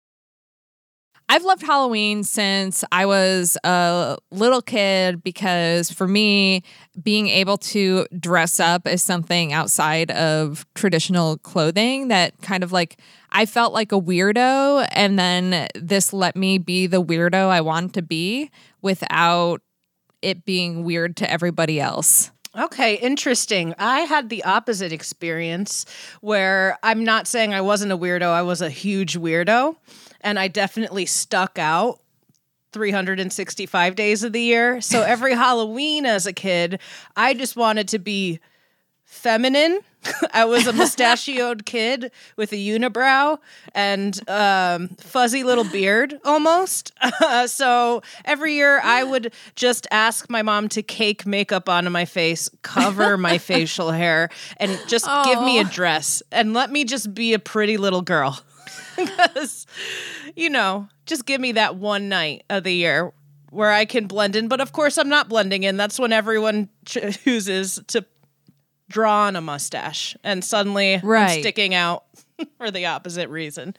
I've loved Halloween since I was a little kid because for me, being able to dress up is something outside of traditional clothing that kind of like I felt like a weirdo. And then this let me be the weirdo I want to be without it being weird to everybody else. Okay, interesting. I had the opposite experience where I'm not saying I wasn't a weirdo, I was a huge weirdo, and I definitely stuck out 365 days of the year. So every Halloween as a kid, I just wanted to be feminine. I was a mustachioed kid with a unibrow and um, fuzzy little beard almost. so every year I would just ask my mom to cake makeup onto my face, cover my facial hair, and just give me a dress and let me just be a pretty little girl. Because, you know, just give me that one night of the year where I can blend in. But of course, I'm not blending in. That's when everyone chooses to draw on a mustache and suddenly I'm Right. sticking out for the opposite reason.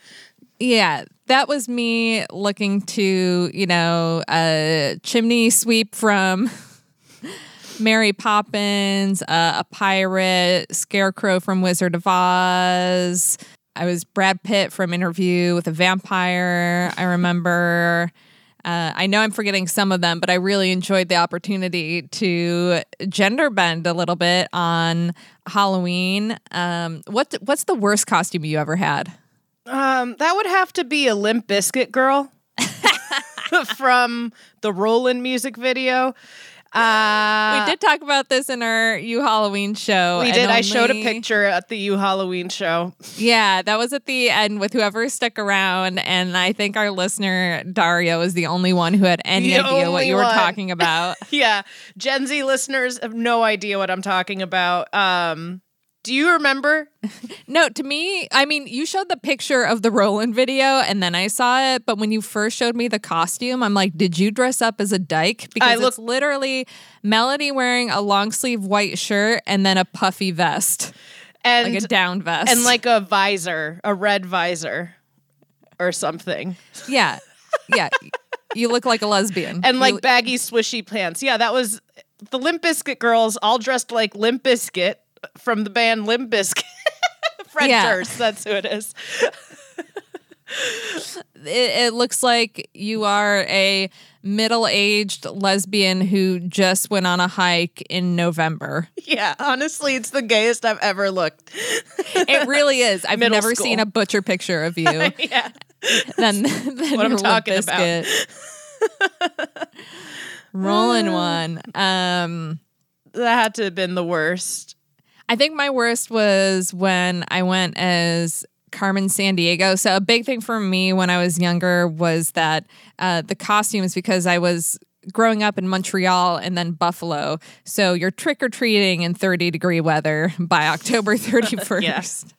Yeah, that was me looking to, you know, a chimney sweep from Mary Poppins, uh, a pirate, Scarecrow from Wizard of Oz. I was Brad Pitt from Interview with a Vampire. I remember. Uh, I know I'm forgetting some of them, but I really enjoyed the opportunity to gender bend a little bit on Halloween. Um, what what's the worst costume you ever had? Um, that would have to be a Limp Bizkit girl from the Rollin' music video. Uh, we did talk about this in our You Halloween show. We did. I showed a picture at the You Halloween show. Yeah, that was at the end with whoever stuck around, and I think our listener Dario is the only one who had any The idea what only you were talking about. yeah, Gen Z listeners have no idea what I'm talking about. Um, do you remember? no, to me, I mean, you showed the picture of the Rollin' video, and then I saw it. But when you first showed me the costume, I'm like, did you dress up as a dyke? Because look- it's literally Melody wearing a long sleeve white shirt and then a puffy vest, And like a down vest, and like a visor, a red visor, or something, yeah, yeah. You look like a lesbian, and like You- baggy swishy pants. Yeah, that was the Limp Bizkit girls, all dressed like Limp Bizkit from the band Limp Bizkit. Fred Yeah. Durst, that's who it is. it, it looks like you are a middle-aged lesbian who just went on a hike in November. Yeah, honestly, it's the gayest I've ever looked. It really is. I've Middle never school. seen a butcher picture of you. yeah, than What I'm talking about. Rolling one. Um, that had to have been the worst. I think my worst was when I went as Carmen Sandiego. So a big thing for me when I was younger was that uh, the costumes because I was growing up in Montreal and then Buffalo. So you're trick or treating in 30 degree weather by October 31st.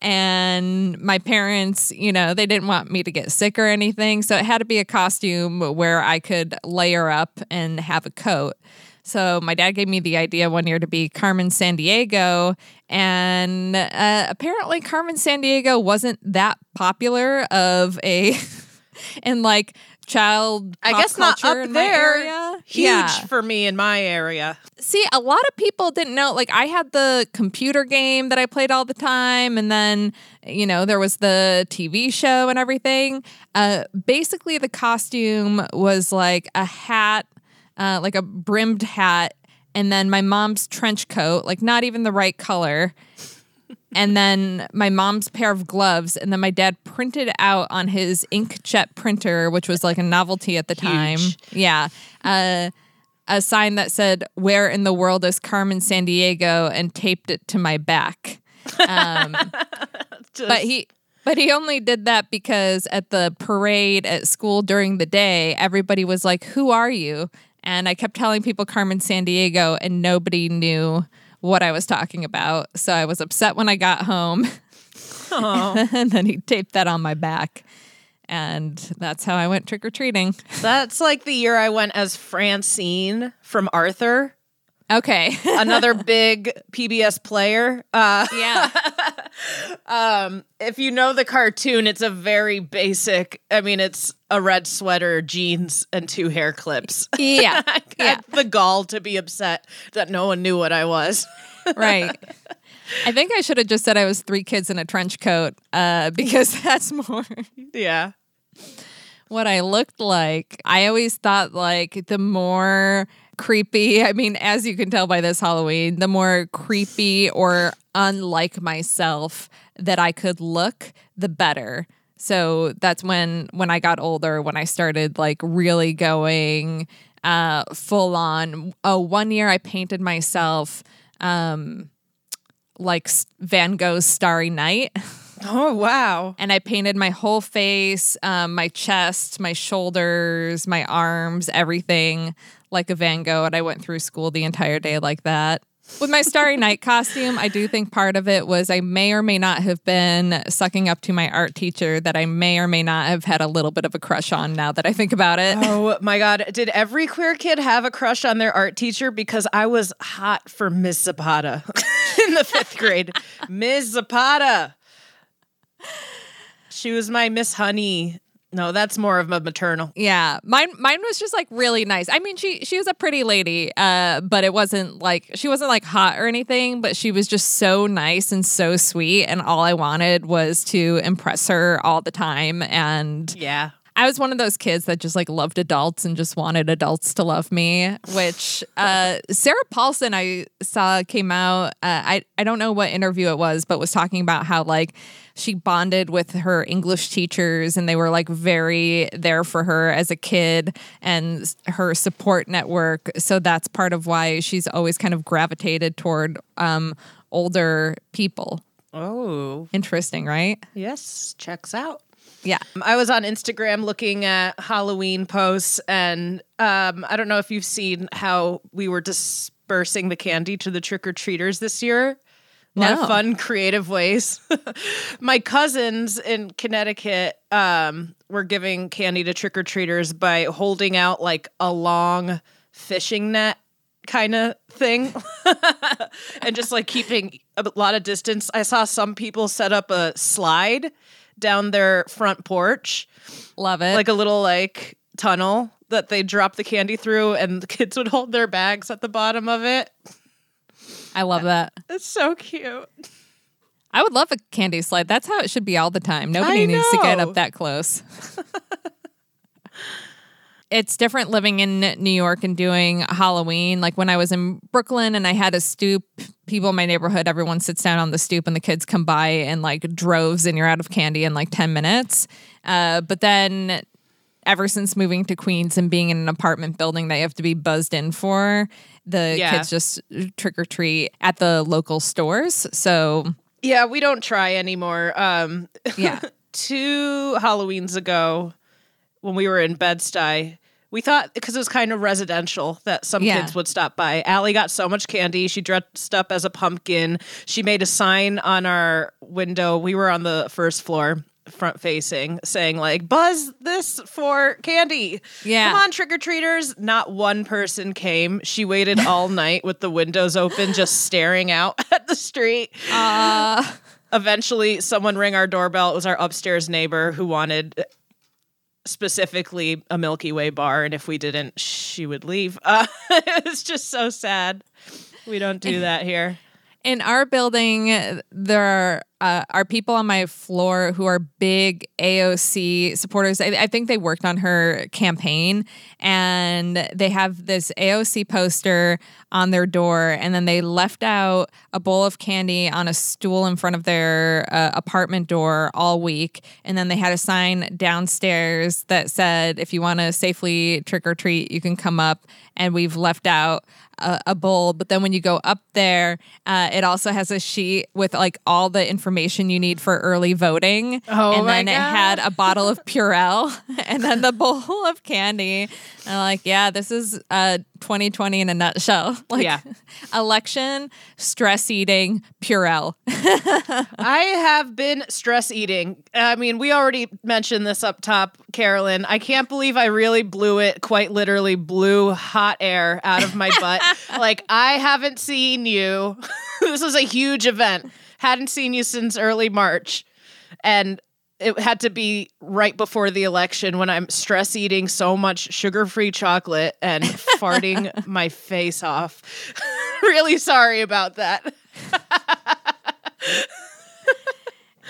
And my parents, you know, they didn't want me to get sick or anything. So it had to be a costume where I could layer up and have a coat. So my dad gave me the idea one year to be Carmen Sandiego, and uh, apparently Carmen Sandiego wasn't that popular of a and like child. I guess not up there. area. Huge Yeah. for me in my area. See, a lot of people didn't know. Like, I had the computer game that I played all the time, and then, you know, there was the TV show and everything. Uh, basically, the costume was like a hat, uh, like a brimmed hat, and then my mom's trench coat, like not even the right color. and then my mom's pair of gloves, and then my dad printed out on his inkjet printer, which was like a novelty at the time. Yeah. Uh, a sign that said, Where in the world is Carmen Sandiego? and taped it to my back. Um, but he but he only did that because at the parade at school during the day, everybody was like, Who are you? And I kept telling people Carmen Sandiego, and nobody knew what I was talking about. So I was upset when I got home. and then he taped that on my back. And that's how I went trick or treating. That's like the year I went as Francine from Arthur. Okay. Another big PBS player. Uh, yeah. um, if you know the cartoon, it's a very basic. I mean, it's a red sweater, jeans, and two hair clips. Yeah. I yeah. the gall to be upset that no one knew what I was. right. I think I should have just said I was three kids in a trench coat uh, because that's more Yeah. what I looked like. I always thought like the more creepy, I mean, as you can tell by this Halloween, the more creepy or unlike myself that I could look, the better. So that's when when I got older, when I started like really going uh full on. Oh, one year I painted myself um like Van Gogh's Starry Night. Oh wow. and I painted my whole face, um, my chest, my shoulders, my arms, everything like a Van Gogh. And I went through school the entire day like that. With my Starry Night costume, I do think part of it was I may or may not have been sucking up to my art teacher that I may or may not have had a little bit of a crush on now that I think about it. Oh my god! Did every queer kid have a crush on their art teacher? Because I was hot for Ms. Zapata in the fifth grade. Ms. Zapata. She was my Miss Honey. No, that's more of a maternal. Yeah, mine mine was just like really nice. I mean, she she was a pretty lady, uh, but it wasn't like she wasn't like hot or anything. But she was just so nice and so sweet, and all I wanted was to impress her all the time. And Yeah. I was one of those kids that just like loved adults and just wanted adults to love me. Which uh, Sarah Paulson I saw came out. Uh, I I don't know what interview it was, but was talking about how like she bonded with her English teachers and they were like very there for her as a kid and her support network. So that's part of why she's always kind of gravitated toward um, older people. Oh, Interesting, right? yes, checks out. Yeah. I was on Instagram looking at Halloween posts, and um, I don't know if you've seen how we were dispersing the candy to the trick or treaters this year. A lot No. of fun, creative ways. My cousins in Connecticut um, were giving candy to trick or treaters by holding out like a long fishing net kind of thing and just like keeping a lot of distance. I saw some people set up a slide down their front porch, Love it. like a little like tunnel that they drop the candy through, and the kids would hold their bags at the bottom of it. I love that. It's so cute. I would love a candy slide. That's how it should be all the time. Nobody needs to get up that close. it's different living in New York and doing Halloween. Like when I was in Brooklyn and I had a stoop, people in my neighborhood, everyone sits down on the stoop and the kids come by in like droves and you're out of candy in like 10 minutes. Uh, but then ever since moving to Queens and being in an apartment building that you have to be buzzed in for, the Yeah. kids just trick or treat at the local stores. So Yeah, we don't try anymore. Um, yeah. two Halloweens ago, when we were in Bed-Stuy, we thought because it was kind of residential that some Yeah. kids would stop by. Allie got so much candy. She dressed up as a pumpkin. She made a sign on our window. We were on the first floor, front facing, saying like "Buzz this for candy." Yeah. come on, trick or treaters. Not one person came. She waited all night with the windows open, just staring out at the street. Uh, Eventually, someone rang our doorbell. It was our upstairs neighbor who wanted specifically a Milky Way bar, and if we didn't, she would leave. Uh, it was just so sad. We don't do that here. In our building, there uh, are people on my floor who are big AOC supporters. I, I think they worked on her campaign and they have this AOC poster on their door. And then they left out a bowl of candy on a stool in front of their uh, apartment door all week. And then they had a sign downstairs that said, if you want to safely trick or treat, you can come up. And we've left out a, a bowl. But then when you go up there, uh, it also has a sheet with like all the information you need for early voting. Oh and then it had a bottle of Purell and then the bowl of candy. And I'm like, yeah, this is uh 2020 in a nutshell. Like Yeah. election, stress eating, Purell. I have been stress eating. I mean, we already mentioned this up top, Carolyn. I can't believe I really blew it, quite literally blew hot air out of my butt. like, I haven't seen you. this was a huge event. Hadn't seen you since early March. And it had to be right before the election when I'm stress eating so much sugar free chocolate and farting my face off. really sorry about that.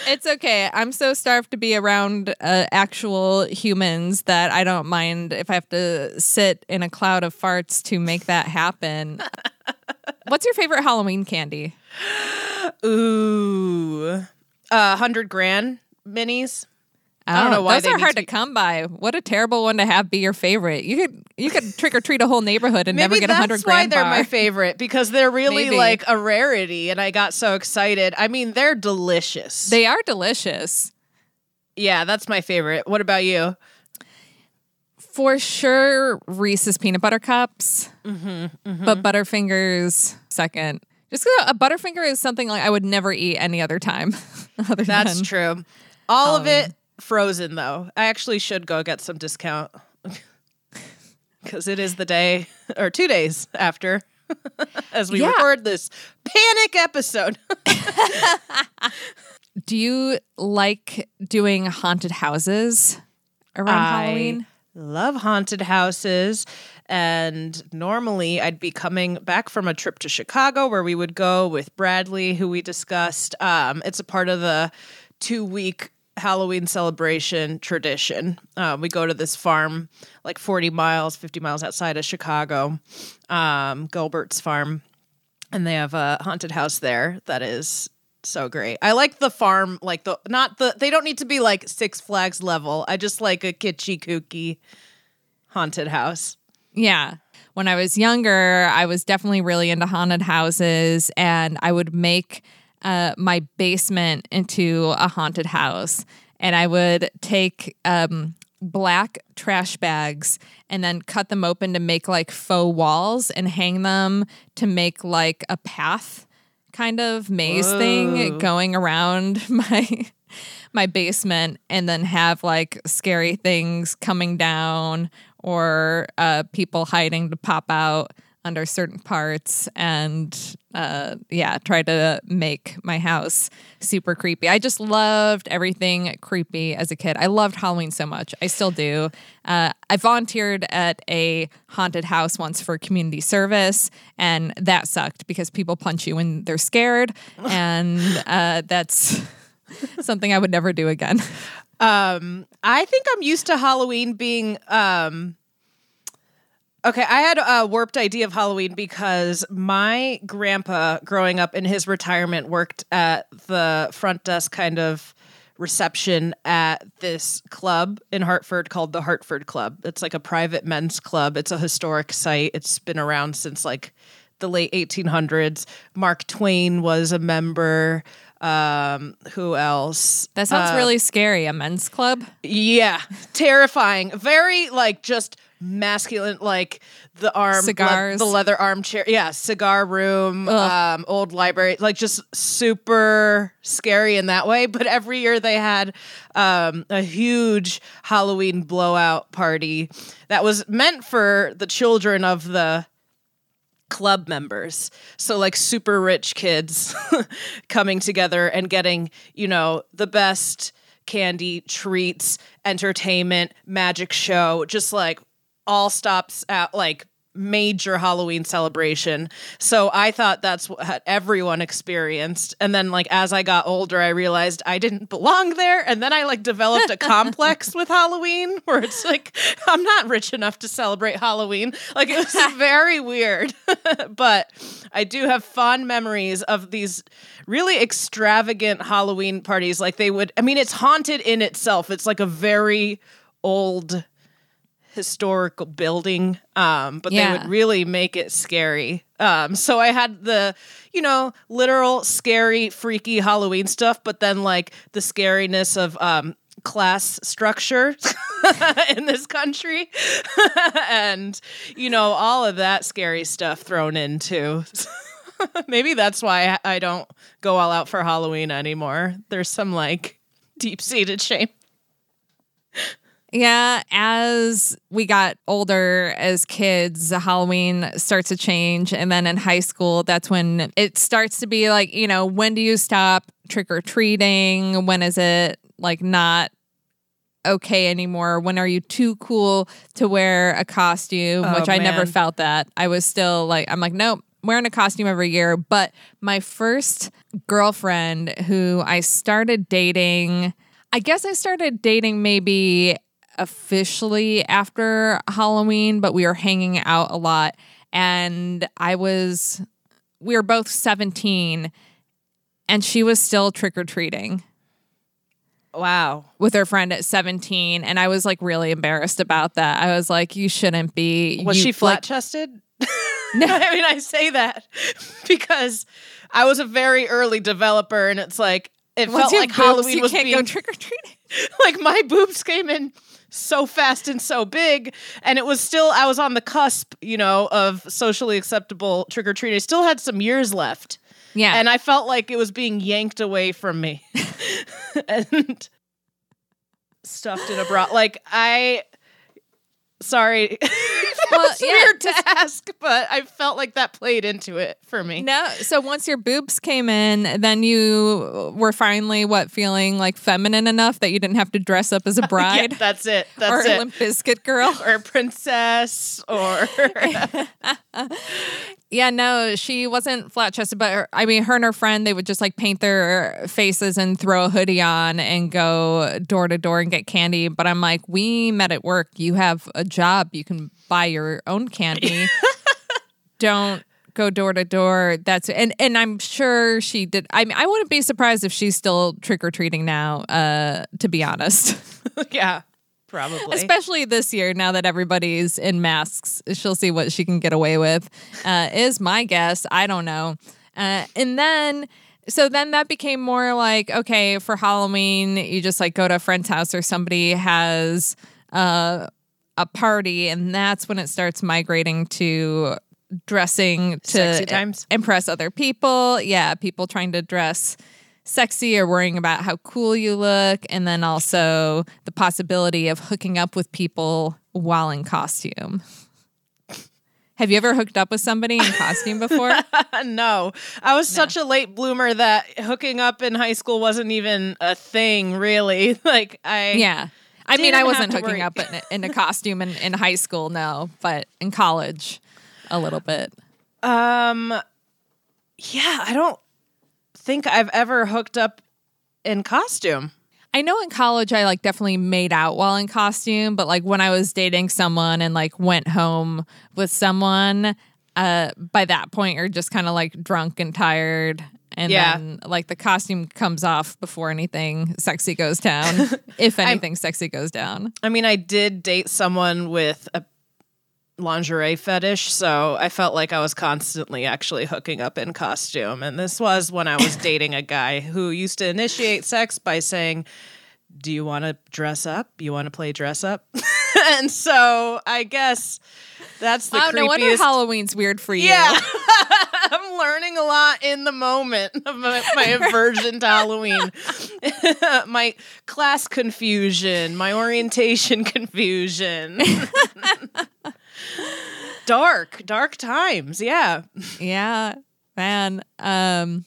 It's okay. I'm so starved to be around uh, actual humans that I don't mind if I have to sit in a cloud of farts to make that happen. What's your favorite Halloween candy? Ooh, uh, hundred grand minis. I don't Oh, know why those are hard to to, come by. What a terrible one to have be your favorite. You could you could trick or treat a whole neighborhood and Maybe never get a hundred. that's why they're my favorite because they're really Maybe. like a rarity, and I got so excited. I mean, they're delicious. They are delicious. yeah, that's my favorite. What about you? For sure, Reese's peanut butter cups, Mm-hmm, but Butterfingers second. Just 'cause a Butterfinger is something like I would never eat any other time. other That's than true. All of it frozen though. I actually should go get some discount because it is the day or two days after as we Yeah. record this panic episode. Do you like doing haunted houses around I Halloween? Love haunted houses. And normally I'd be coming back from a trip to Chicago where we would go with Bradley, who we discussed. Um, it's a part of the two week Halloween celebration tradition. Uh, we go to this farm like 40 miles, 50 miles outside of Chicago, um, Gilbert's farm. And they have a haunted house there that is so great. I like the farm, like the not the they don't need to be like Six Flags level. I just like a kitschy kooky haunted house. Yeah. When I was younger, I was definitely really into haunted houses, and I would make uh, my basement into a haunted house. And I would take um, black trash bags and then cut them open to make like faux walls and hang them to make like a path kind of maze thing going around my my basement and then have like scary things coming down or uh, people hiding to pop out under certain parts and uh, yeah try to make my house super creepy. I just loved everything creepy as a kid. I loved halloween so much. I still do. Uh, i volunteered at a haunted house once for community service and that sucked because people punch you when they're scared and uh, that's something i would never do again. Um, I think I'm used to Halloween being um Okay, I had a warped idea of Halloween because my grandpa growing up in his retirement worked at the front desk kind of reception at this club in Hartford called the Hartford Club. It's like a private men's club. It's a historic site. It's been around since like the late 1800s. Mark Twain was a member. Um, who else? that sounds Uh, really scary a men's club yeah, terrifying. Very like just masculine, like the arm, le- the leather armchair. Yeah, cigar room, um, old library. Like just super scary in that way. But every year they had um, a huge Halloween blowout party that was meant for the children of the club members. So like super rich kids coming together and getting, you know, the best candy, treats, entertainment, magic show, just like all stops at like major Halloween celebration. So I thought that's what everyone experienced. And then like as I got older, I realized I didn't belong there. And then I like developed a complex with Halloween where it's like I'm not rich enough to celebrate Halloween. Like it was very weird. but I do have fond memories of these really extravagant Halloween parties. Like they would I mean it's haunted in itself. It's like a very old historical building um but Yeah. they would really make it scary. Um so i had the you know literal scary freaky halloween stuff but then like the scariness of um class structure in this country and you know all of that scary stuff thrown into maybe that's why i don't go all out for halloween anymore. There's some like deep-seated shame Yeah, as we got older as kids, Halloween starts to change. And then in high school, that's when it starts to be like, you know, when do you stop trick or treating? When is it like not okay anymore? When are you too cool to wear a costume? Oh, Which I never felt that. I was still like, I'm like, nope. Wearing a costume every year, but my first girlfriend who I started dating, I guess I started dating maybe officially after Halloween, but we were hanging out a lot. And I was, we were both 17, and she was still trick or treating wow with her friend at 17. And I was like really embarrassed about that. I was like, you shouldn't be. Was You- she flat chested? no, I mean I say that because I was a very early developer, and it's like it Once felt like boobs, Halloween you was can't being go trick or treating. like my boobs came in so fast and so big, and it was still I was on the cusp, you know, of socially acceptable trick or treating. I still had some years left. Yeah. And I felt like it was being yanked away from me. and stuffed in a bra. Like I sorry. Well, That's yeah, weird to ask, but I felt like that played into it for me. No, so once your boobs came in, then you were finally what feeling like feminine enough that you didn't have to dress up as a bride Yeah, that's it. That's it. or it. a Limp Bizkit girl. or a princess or Yeah, no, she wasn't flat chested, but her, I mean, her and her friend, they would just like paint their faces and throw a hoodie on and go door to door and get candy. But I'm like, we met at work. You have a job. You can buy your own candy. Don't go door to door. That's and and I'm sure she did. I mean, I wouldn't be surprised if she's still trick or treating now. Uh, to be honest. yeah, probably. Especially this year, now that everybody's in masks, she'll see what she can get away with. Uh, is my guess. I don't know. Uh, and then, so then that became more like okay, for Halloween, you just like go to a friend's house or somebody has uh, a party, and that's when it starts migrating to dressing to impress other people. Yeah, people trying to dress sexy or worrying about how cool you look, and then also the possibility of hooking up with people while in costume. Have you ever hooked up with somebody in costume before? no, I was such a late bloomer that hooking up in high school wasn't even a thing, really. Like I, yeah. I mean, I wasn't hooking worry. up in, in a costume in, in high school, no, but in college, a little bit. Um, yeah, I don't think I've ever hooked up in costume. I know in college I like definitely made out while in costume, but like when I was dating someone and like went home with someone, uh by that point you're just kind of like drunk and tired and Yeah. then like the costume comes off before anything sexy goes down. if anything sexy goes down. I mean, I did date someone with a lingerie fetish, so I felt like I was constantly actually hooking up in costume. And this was when I was dating a guy who used to initiate sex by saying, Do you want to dress up? You want to play dress up? and so I guess that's the oh, creepiest. no wonder Halloween's weird for you. Yeah. I'm learning a lot in the moment of my, my aversion to Halloween. my class confusion, my orientation confusion. Dark, dark times. Yeah. Yeah, man. Um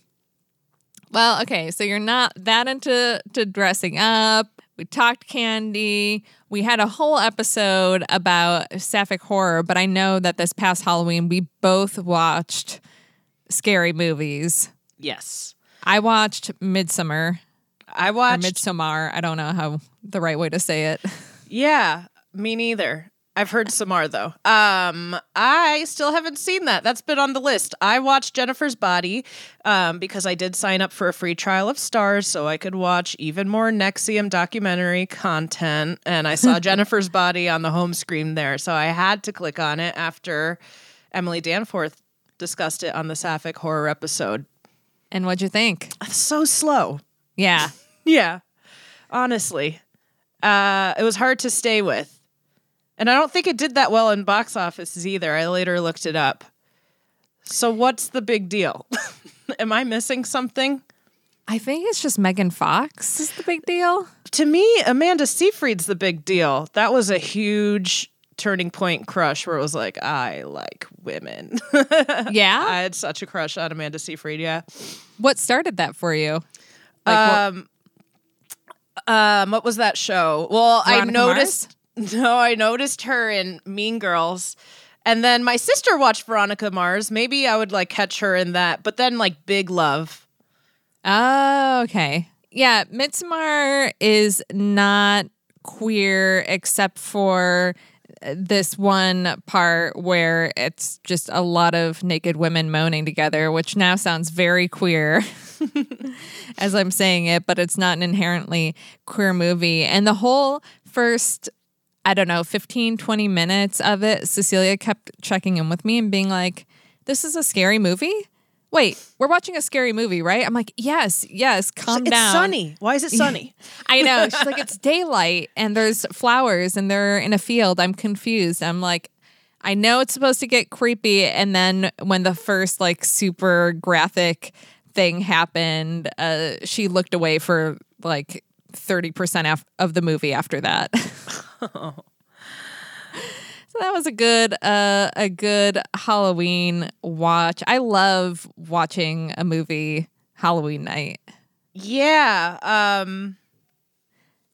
well, okay, so you're not that into to dressing up, We talked candy. We had a whole episode about sapphic horror, but I know that this past Halloween we both watched scary movies. Yes. I watched Midsummer. I watched. Midsommar. I don't know how the right way to say it. yeah, me neither. I've heard Samar though. Um, I still haven't seen that. That's been on the list. I watched Jennifer's Body um, because I did sign up for a free trial of Starz so I could watch even more NXIVM documentary content. And I saw Jennifer's Body on the home screen there, so I had to click on it after Emily Danforth discussed it on the Sapphic horror episode. And what'd you think? So slow. Yeah. Yeah. Honestly. Uh it was hard to stay with. And I don't think it did that well in box offices either. I later looked it up. So what's the big deal? Am I missing something? I think it's just Megan Fox is the big deal. To me, Amanda Seyfried's the big deal. That was a huge turning point crush where it was like, I like women. Yeah. I had such a crush on Amanda Seyfried, yeah. What started that for you? Like, what- um, um, what was that show? Well, I Veronica noticed. No, I noticed her in Mean Girls, and then my sister watched Veronica Mars. Maybe I would like catch her in that, but then like Big Love. Oh, okay. Yeah, Midsommar is not queer except for uh, this one part where it's just a lot of naked women moaning together, which now sounds very queer as I'm saying it, but it's not an inherently queer movie. And the whole first I don't know, 15, 20 minutes of it, Cecilia kept checking in with me and being like, This is a scary movie? Wait, we're watching a scary movie, right? I'm like, Yes, yes, calm it's down. sunny. Why is it sunny? I know. She's like, It's daylight and there's flowers and they're in a field. I'm confused. I'm like, I know it's supposed to get creepy. And then when the first like super graphic thing happened, uh, she looked away for like 30% af- of the movie after that. So that was a good uh a good Halloween watch. I love watching a movie Halloween night. yeah. Um,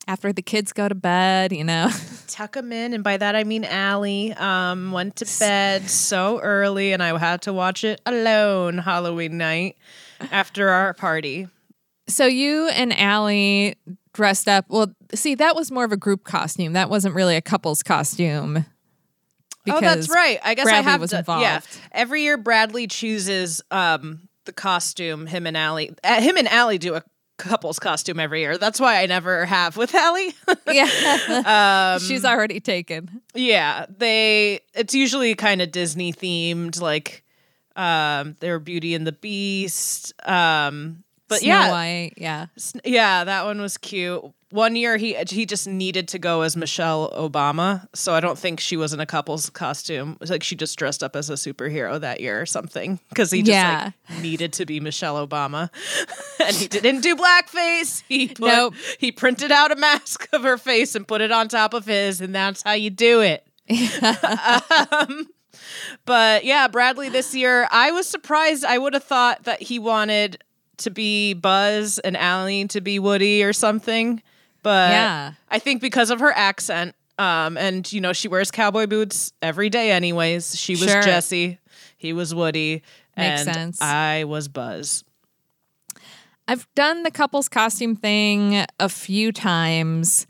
After the kids go to bed, you know. tuck them in, and by that I mean Allie. Um, went to bed so early, and I had to watch it alone Halloween night after our party. So you and Allie dressed up. Well, see, that was more of a group costume. That wasn't really a couple's costume. oh, that's right. I guess Bradley I have was to. involved. Yeah, every year Bradley chooses um the costume. Him and Allie. Uh, him and Allie do a couple's costume every year. That's why I never have with Allie. Yeah. um, She's already taken. Yeah, they. It's usually kind of Disney themed, like um, their Beauty and the Beast. Um, but Snow yeah, White, yeah. Yeah, that one was cute. One year he he just needed to go as Michelle Obama, so I don't think she was in a couple's costume. It was like she just dressed up as a superhero that year or something because he just Yeah. like, needed to be Michelle Obama, and he didn't do blackface. He put, Nope. he printed out a mask of her face and put it on top of his, and that's how you do it. um, but yeah, Bradley this year, I was surprised. I would have thought that he wanted to be Buzz and Allie to be Woody or something. But Yeah. I think because of her accent, um, and you know, she wears cowboy boots every day anyways. She was Sure. Jesse, he was Woody, Makes and sense. I was Buzz. I've done the couple's costume thing a few times.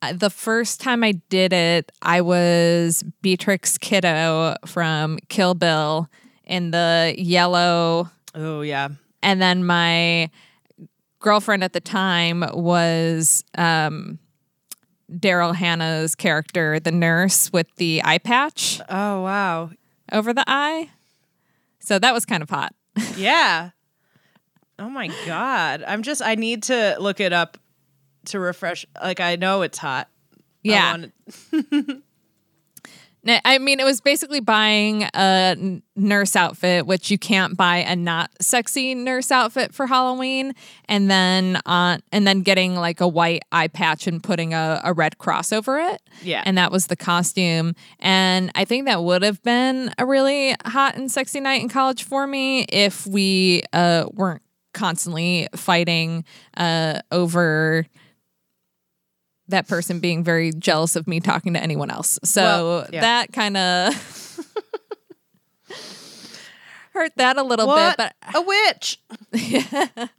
Uh, The first time I did it, I was Beatrix Kiddo from Kill Bill in the yellow. Oh yeah. And then my girlfriend at the time was um, Daryl Hannah's character, the nurse with the eye patch Oh wow. over the eye. So that was kind of hot. Yeah. Oh my god. I'm just I need to look it up to refresh like I know it's hot. Yeah. I mean, it was basically buying a nurse outfit, which you can't buy a not sexy nurse outfit for Halloween, and then on and then getting like a white eye patch and putting a, a red cross over it. Yeah. and that was the costume. And I think that would have been a really hot and sexy night in college for me if we uh, weren't constantly fighting uh, over that person being very jealous of me talking to anyone else. So Well, yeah. that kind of hurt that a little What? bit, but a witch.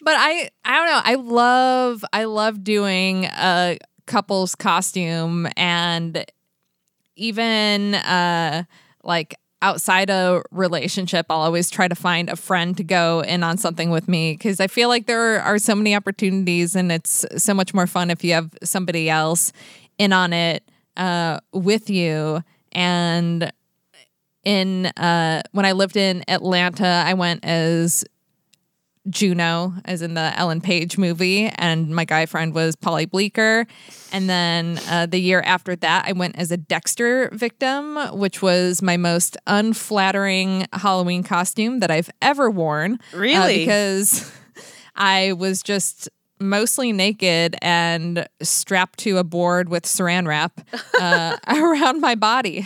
but I I don't know. I love I love doing a couple's costume and even uh like outside a relationship I'll always try to find a friend to go in on something with me cuz I feel like there are so many opportunities and it's so much more fun if you have somebody else in on it uh with you. And in uh when I lived in Atlanta I went as Juno, as in the Ellen Page movie, and my guy friend was Paulie Bleeker. And then uh, the year after that, I went as a Dexter victim, which was my most unflattering Halloween costume that I've ever worn. uh, Really? because I was just mostly naked and strapped to a board with saran wrap uh, around my body.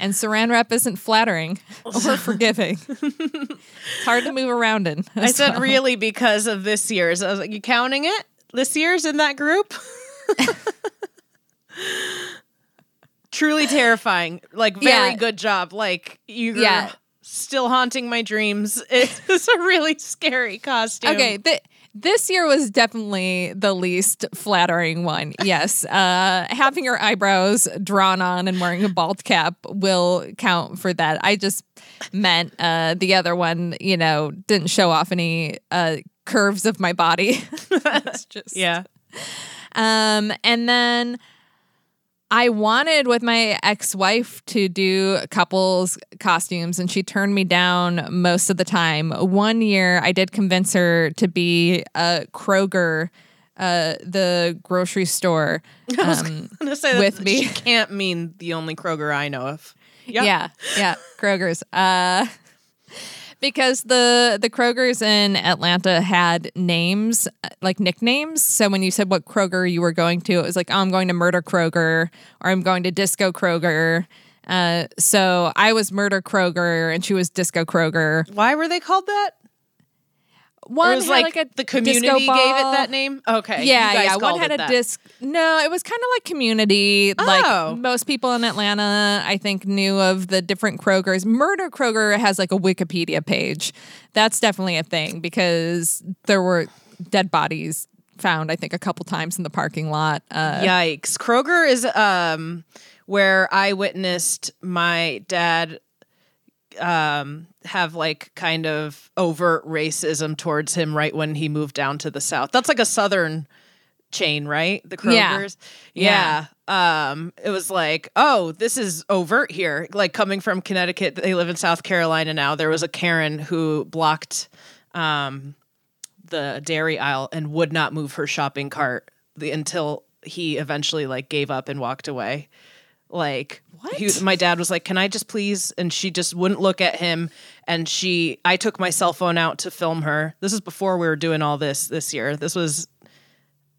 And saran wrap isn't flattering or forgiving. it's hard to move around in. I said so. really because of this year's. I was like, you counting it? This year's in that group? Truly terrifying. Like very Yeah. good job. Like you're Yeah. still haunting my dreams. It's a really scary costume. Okay, th- this year was definitely the least flattering one. Yes, uh, having your eyebrows drawn on and wearing a bald cap will count for that. I just meant uh, the other one, you know, didn't show off any uh, curves of my body. Just Yeah. um, and then I wanted with my ex wife to do couples costumes, and she turned me down most of the time. One year, I did convince her to be a Kroger, uh, the grocery store, I was um, gonna say that with me. She can't mean the only Kroger I know of. Yep. Yeah, yeah, Kroger's. Uh, because the the Krogers in Atlanta had names uh, like nicknames. So when you said what Kroger you were going to, it was like, oh, I'm going to Murder Kroger or I'm going to Disco Kroger. Uh, so I was Murder Kroger and she was Disco Kroger. Why were they called that? One it was like, like, a the community gave it that name. Okay. Yeah, you guys yeah. One had a that. disc. No, it was kind of like community. Oh. Like most people in Atlanta, I think, knew of the different Krogers. Murder Kroger has like a Wikipedia page. That's definitely a thing because there were dead bodies found, I think, a couple times in the parking lot. Uh, Yikes. Kroger is um where I witnessed my dad um have like kind of overt racism towards him right when he moved down to the south. That's like a southern chain, right? The Yeah. Krogers. Yeah. Um it was like, "Oh, this is overt here." Like coming from Connecticut, they live in South Carolina now. There was a Karen who blocked um the dairy aisle and would not move her shopping cart the, until he eventually like gave up and walked away. Like what? my dad was like, "Can I just please?" And she just wouldn't look at him. And she, I took my cell phone out to film her. This is before we were doing all this this year. This was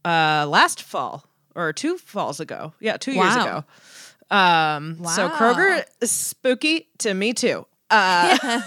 uh last fall or two falls ago. Yeah, two years ago. Um, so Kroger is spooky to me too. Uh,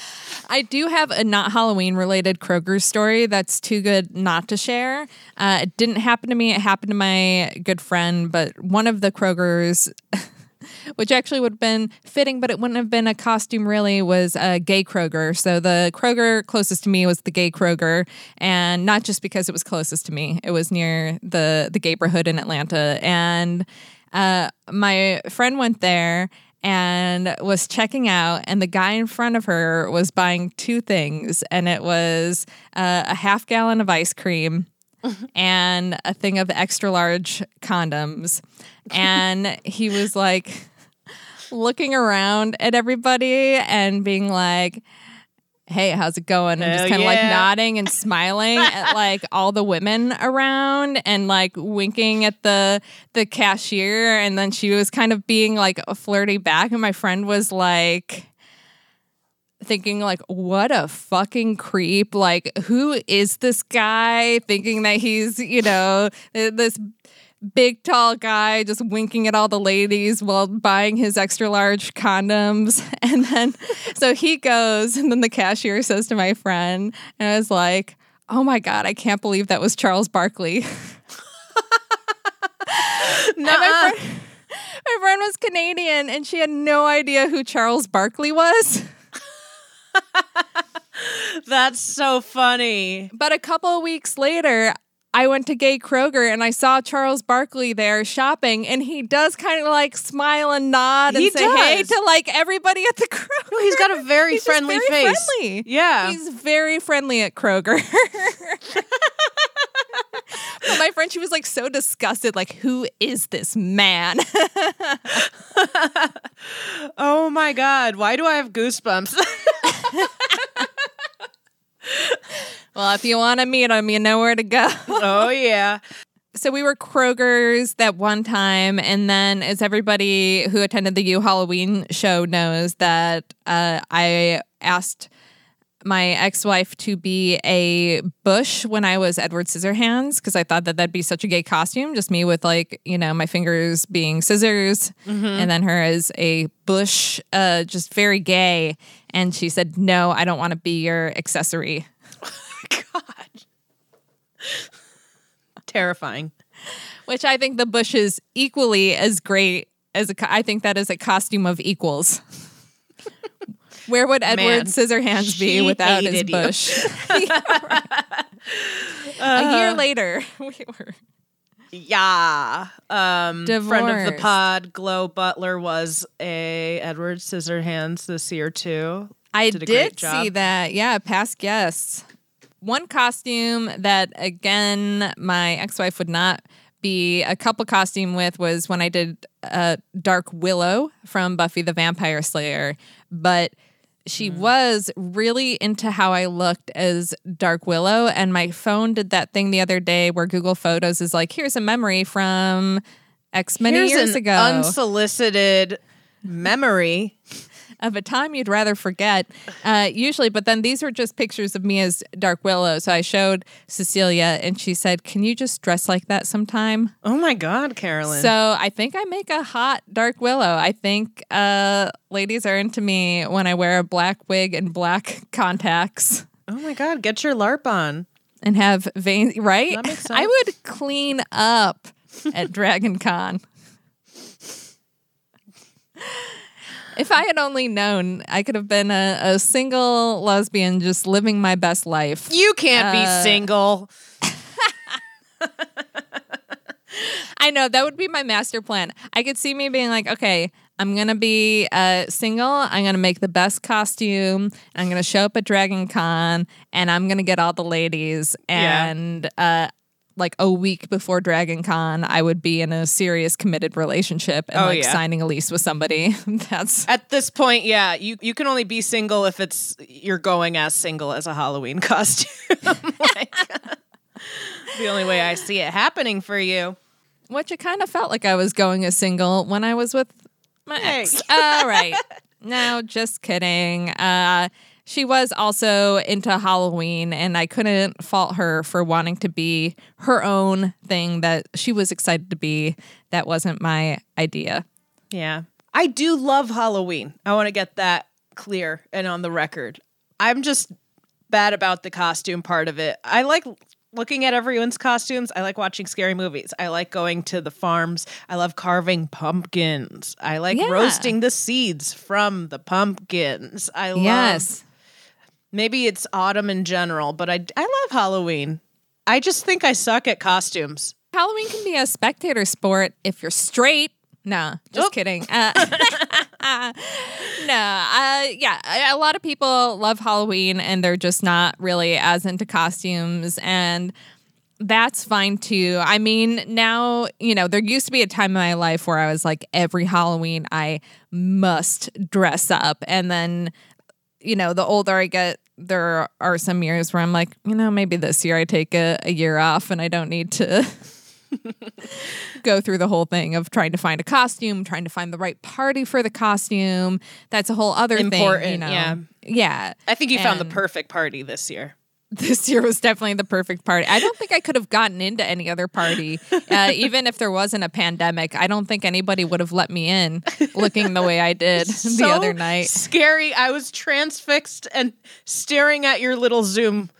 I do have a not Halloween related Kroger story that's too good not to share. Uh, it didn't happen to me. It happened to my good friend, but one of the Krogers, which actually would have been fitting, but it wouldn't have been a costume really, was a gay Kroger. So the Kroger closest to me was the gay Kroger, and not just because it was closest to me, it was near the the neighborhood in Atlanta, and uh, my friend went there and was checking out and the guy in front of her was buying two things and it was uh, a half gallon of ice cream and a thing of extra large condoms and he was like looking around at everybody and being like hey how's it going? And Hell just kind of like nodding and smiling at like all the women around and like winking at the the cashier. And then she was kind of being like flirty back. And my friend was like thinking like what a fucking creep. Like who is this guy? Thinking that he's you know this big tall guy just winking at all the ladies while buying his extra large condoms and then so he goes and then the cashier says to my friend and I was like oh my God, I can't believe that was Charles Barkley. My, friend, my friend was Canadian and she had no idea who Charles Barkley was. That's so funny. But a couple of weeks later, I went to Gay Kroger and I saw Charles Barkley there shopping, and he does kind of like smile and nod and He say hey to like everybody at the Kroger. He's got a very He's friendly very face. friendly. Yeah. He's very friendly at Kroger. but my friend, she was like so disgusted, like, who is this man? oh my god, why do I have goosebumps? Well, if you want to meet him, you know where to go. oh yeah. so we were Kroger's that one time, and then as everybody who attended the U Halloween show knows that uh, I asked my ex-wife to be a bush when I was Edward Scissorhands because I thought that that'd be such a gay costume, just me with like you know my fingers being scissors, Mhm. and then her as a bush, uh, just very gay. And she said, "No, I don't want to be your accessory." Terrifying. which I think the bush is equally as great as a. co- I think that is a costume of equals. Where would Edward Man, Scissorhands be without his you. bush? a year Uh, later, we were. Yeah. Um friend of the pod, Glow Butler was a Edward Scissorhands this year too. I Did a did, great job. see that. Yeah, past guests. One costume that again my ex-wife would not be a couple costume with was when I did uh, Dark Willow from Buffy the Vampire Slayer, but she was really into how I looked as Dark Willow and my phone did that thing the other day where Google Photos is like here's a memory from X many Here's years an ago Unsolicited memory. Of a time you'd rather forget, uh, usually. But then these were just pictures of me as Dark Willow. So I showed Cecilia, and she said, "Can you just dress like that sometime?" Oh my God, Carolyn. So I think I make a hot Dark Willow. I think uh, ladies are into me when I wear a black wig and black contacts oh my God, get your LARP on. and have veins. Right? That makes I would clean up at Dragon Con. If I had only known, I could have been a, a single lesbian just living my best life. You can't be Uh, single. I know that would be my master plan. I could see me being like, okay, I'm gonna be uh, single. I'm gonna make the best costume. I'm gonna show up at Dragon Con, and I'm gonna get all the ladies. Yeah. And uh, like a week before Dragon Con, I would be in a serious committed relationship and Oh, like yeah. signing a lease with somebody. That's At this point, yeah, you, you can only be single if it's you're going as single as a Halloween costume. Like, the only way I see it happening for you. which it kind of felt like I was going as single when I was with my ex. All right. No, just kidding. Uh, she was also into Halloween, and I couldn't fault her for wanting to be her own thing that she was excited to be. That wasn't my idea. Yeah. I do love Halloween. I want to get that clear and on the record. I'm just bad about the costume part of it. I like looking at everyone's costumes. I like watching scary movies. I like going to the farms. I love carving pumpkins. I like Yeah. roasting the seeds from the pumpkins. I love Yes. Maybe it's autumn in general, but I I love Halloween. I just think I suck at costumes. Halloween can be a spectator sport if you're straight. Nah, just Oop. kidding. Uh, no, uh, yeah, a lot of people love Halloween and they're just not really as into costumes. And that's fine too. I mean, now, you know, there used to be a time in my life where I was like, every Halloween, I must dress up. And then, you know, the older I get, there are some years where I'm like, you know, maybe this year I take a, a year off and I don't need to go through the whole thing of trying to find a costume, trying to find the right party for the costume. That's a whole other thing. Important, You know? yeah. Yeah. I think you found the perfect party this year. This year was definitely the perfect party. I don't think I could have gotten into any other party, uh, even if there wasn't a pandemic. I don't think anybody would have let me in looking the way I did the other night. Scary. I was transfixed and staring at your little Zoom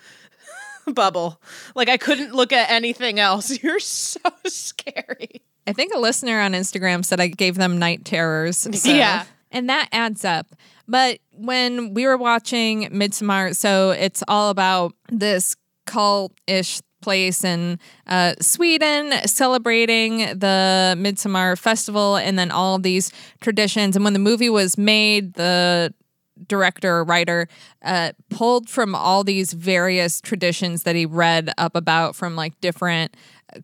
bubble. Like I couldn't look at anything else. You're so scary. I think a listener on Instagram said I gave them night terrors. so- Yeah. And that adds up. But when we were watching Midsommar, so it's all about this cult ish place in uh, Sweden celebrating the Midsommar festival and then all of these traditions. And when the movie was made, the director or writer uh, pulled from all these various traditions that he read up about from like different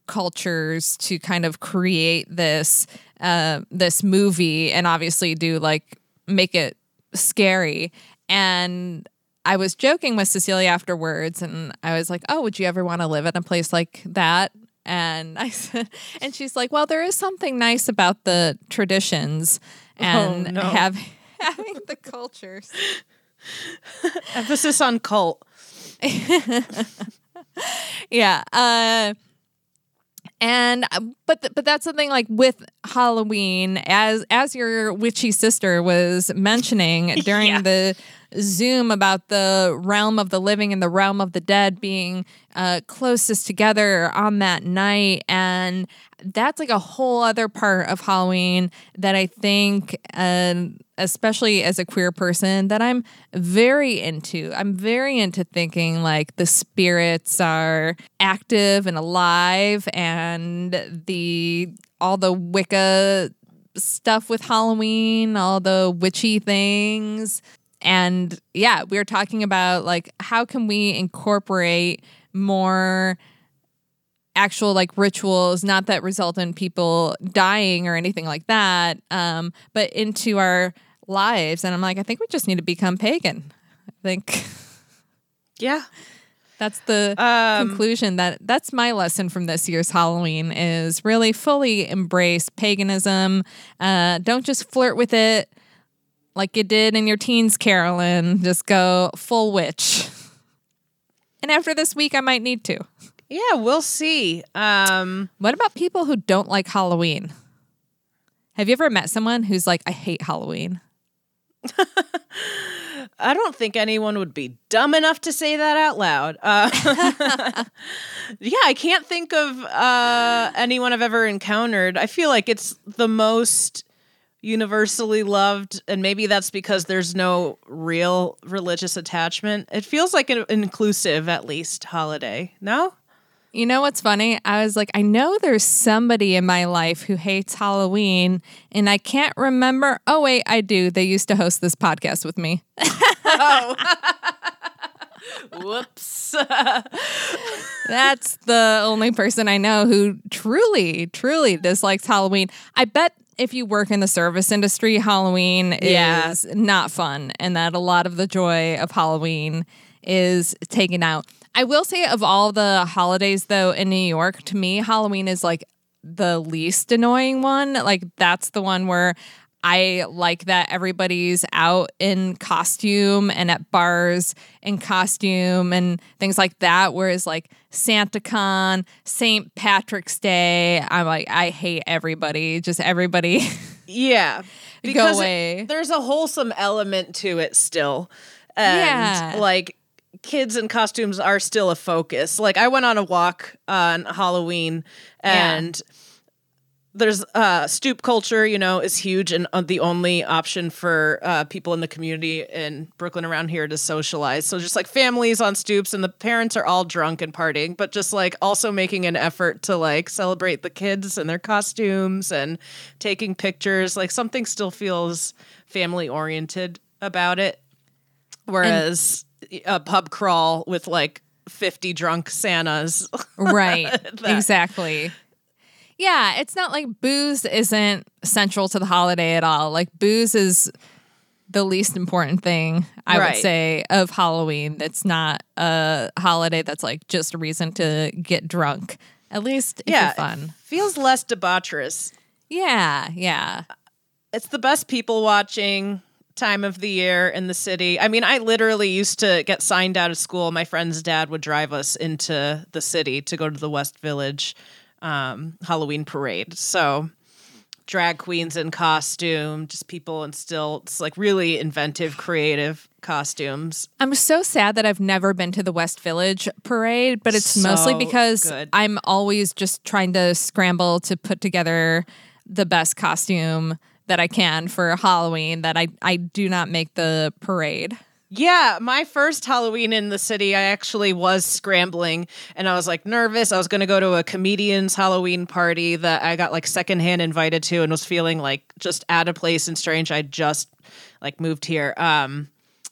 cultures to kind of create this uh, this movie and obviously do like make it scary and I was joking with Cecilia afterwards and I was like, "Oh, would you ever want to live in a place like that?" And I said and she's like, "Well, there is something nice about the traditions and Oh, no. have having the cultures." Emphasis on cult. yeah. Uh, and uh, but th- but that's something like with Halloween, as as your witchy sister was mentioning during Yeah. the Zoom about the realm of the living and the realm of the dead being uh, closest together on that night, and that's like a whole other part of Halloween that I think, um, especially as a queer person, that I'm very into. I'm very into thinking like the spirits are active and alive, and the all the Wicca stuff with Halloween, all the witchy things. And yeah, we were talking about like how can we incorporate more actual like rituals, not that result in people dying or anything like that, um, but into our lives. And I'm like, I think we just need to become pagan. I think Yeah. that's the Um, conclusion that that's my lesson from this year's Halloween is really fully embrace paganism. Uh, don't just flirt with it like you did in your teens, Carolyn. Just go full witch. And after this week, I might need to. Yeah, we'll see. Um, What about people who don't like Halloween? Have you ever met someone who's like, I hate Halloween? I don't think anyone would be dumb enough to say that out loud. Uh, yeah, I can't think of uh, anyone I've ever encountered. I feel like it's the most universally loved, and maybe that's because there's no real religious attachment. It feels like an inclusive, at least, holiday. No? You know what's funny? I was like, I know there's somebody in my life who hates Halloween, and I can't remember. Oh, wait, I do. They used to host this podcast with me. oh. Whoops. That's the only person I know who truly, truly dislikes Halloween. I bet if you work in the service industry, Halloween Yeah. is not fun, and that a lot of the joy of Halloween is taken out. I will say, of all the holidays, though, in New York, to me, Halloween is like the least annoying one. Like, that's the one where I like that everybody's out in costume and at bars in costume and things like that. Whereas like SantaCon, St. Patrick's Day, I'm like, I hate everybody. Just everybody. Yeah. Go Because it- away. there's a wholesome element to it still. And Yeah. like kids in costumes are still a focus. Like I went on a walk on Halloween and there's uh stoop culture, you know, is huge and uh, the only option for uh people in the community in Brooklyn around here to socialize. So just like families on stoops and the parents are all drunk and partying, but just like also making an effort to like celebrate the kids and their costumes and taking pictures. Like something still feels family oriented about it. Whereas a pub crawl with like 50 drunk Santas. right. That- Exactly. Yeah, it's not like booze isn't central to the holiday at all. Like booze is the least important thing, I Right. would say, of Halloween. That's not a holiday that's like just a reason to get drunk. At least yeah, fun. feels less debaucherous. Yeah, yeah. It's the best people watching time of the year in the city. I mean, I literally used to get signed out of school. My friend's dad would drive us into the city to go to the West Village um, Halloween parade. So drag queens in costume, just people in stilts, like really inventive, creative costumes. I'm so sad that I've never been to the West Village parade, but it's mostly because good. I'm always just trying to scramble to put together the best costume that I can for Halloween that I I do not make the parade. Yeah, my first Halloween in the city, I actually was scrambling and I was like nervous. I was going to go to a comedian's Halloween party that I got like secondhand invited to and was feeling like just out of place and strange. I just like moved here. Um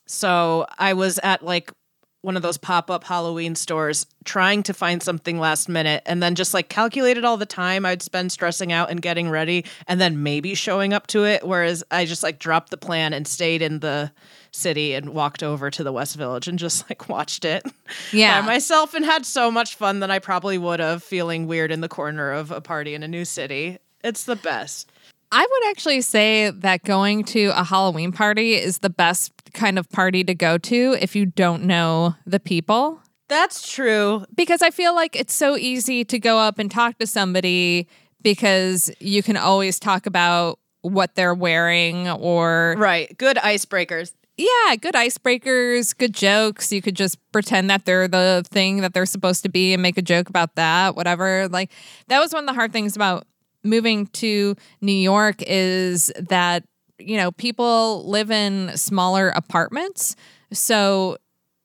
so I was at like one of those pop-up Halloween stores trying to find something last minute and then just like calculated all the time I'd spend stressing out and getting ready and then maybe showing up to it whereas I just like dropped the plan and stayed in the city and walked over to the West Village and just like watched it Yeah. by myself and had so much fun that I probably would have feeling weird in the corner of a party in a new city. It's the best. I would actually say that going to a Halloween party is the best kind of party to go to if you don't know the people. That's true. Because I feel like it's so easy to go up and talk to somebody because you can always talk about what they're wearing or Right. Good icebreakers. Yeah, good icebreakers, good jokes. You could just pretend that they're the thing that they're supposed to be and make a joke about that, whatever. Like that was one of the hard things about moving to New York is that, you know, people live in smaller apartments. So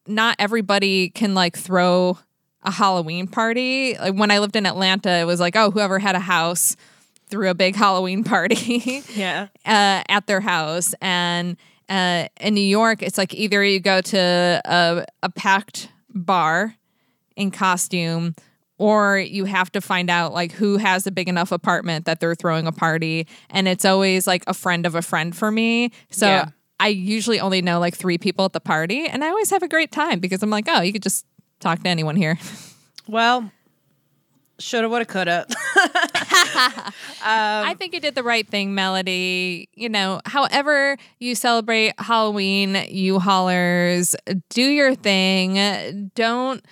not everybody can like throw a Halloween party. Like when I lived in Atlanta, it was like, oh, whoever had a house threw a big Halloween party Yeah. uh, at their house. And uh, in New York, it's like either you go to a, a packed bar in costume or you have to find out like who has a big enough apartment that they're throwing a party. And it's always like a friend of a friend for me. So Yeah. i usually only know like three people at the party and i always have a great time because i'm like oh you could just talk to anyone here. Well, shoulda, woulda, coulda. I um, think you did the right thing, Melody. You know, however you celebrate Halloween, you hollers, do your thing. Don't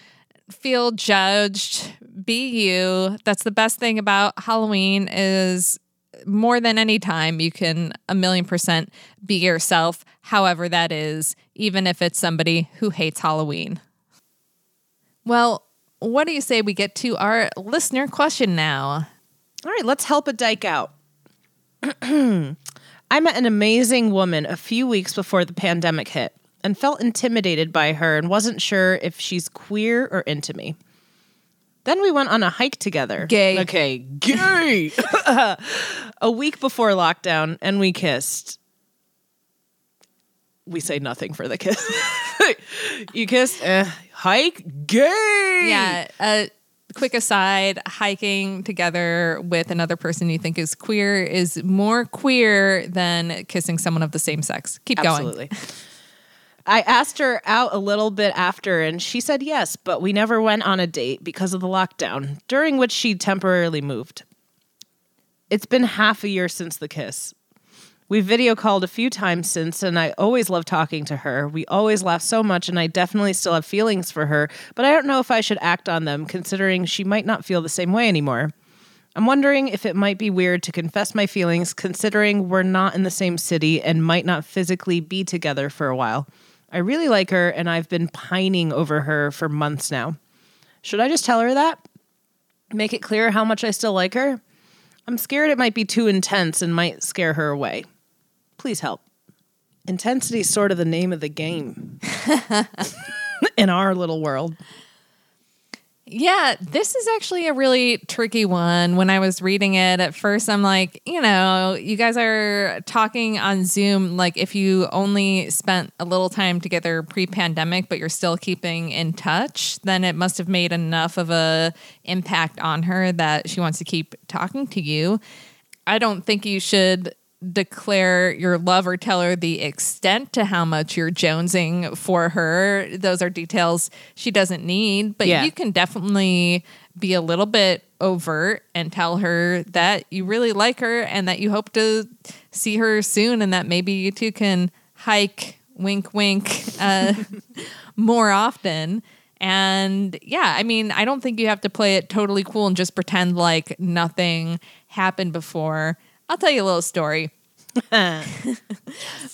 feel judged. Be you. That's the best thing about Halloween is more than any time you can a million percent be yourself, however that is, even if it's somebody who hates Halloween. Well, what do you say we get to our listener question now? All right, let's help a dyke out. I met an amazing woman a few weeks before the pandemic hit and felt intimidated by her and wasn't sure if she's queer or into me. Then we went on a hike together. Gay. Okay, gay. a week before lockdown, and we kissed. We say nothing for the kiss. you kissed, eh, hike, gay. Yeah. A quick aside hiking together with another person you think is queer is more queer than kissing someone of the same sex. Keep going. Absolutely. I asked her out a little bit after, and she said yes, but we never went on a date because of the lockdown, during which she temporarily moved. It's been half a year since the kiss. We video called a few times since, and I always love talking to her. We always laugh so much, and I definitely still have feelings for her, but I don't know if I should act on them, considering she might not feel the same way anymore. I'm wondering if it might be weird to confess my feelings, considering we're not in the same city and might not physically be together for a while. I really like her, and I've been pining over her for months now. Should I just tell her that? Make it clear how much I still like her? I'm scared it might be too intense and might scare her away. Please help. Intensity is sort of the name of the game in our little world. Yeah, this is actually a really tricky one. When I was reading it at first, I'm like, you know, you guys are talking on Zoom like if you only spent a little time together pre pandemic, but you're still keeping in touch, then it must have made enough of a impact on her that she wants to keep talking to you. I don't think you should declare your love or tell her the extent to how much you're jonesing for her. Those are details she doesn't need, but Yeah. you can definitely be a little bit overt and tell her that you really like her and that you hope to see her soon and that maybe you two can hike wink wink uh, more often. And yeah, I mean, I don't think you have to play it totally cool and just pretend like nothing happened before. I'll tell you a little story.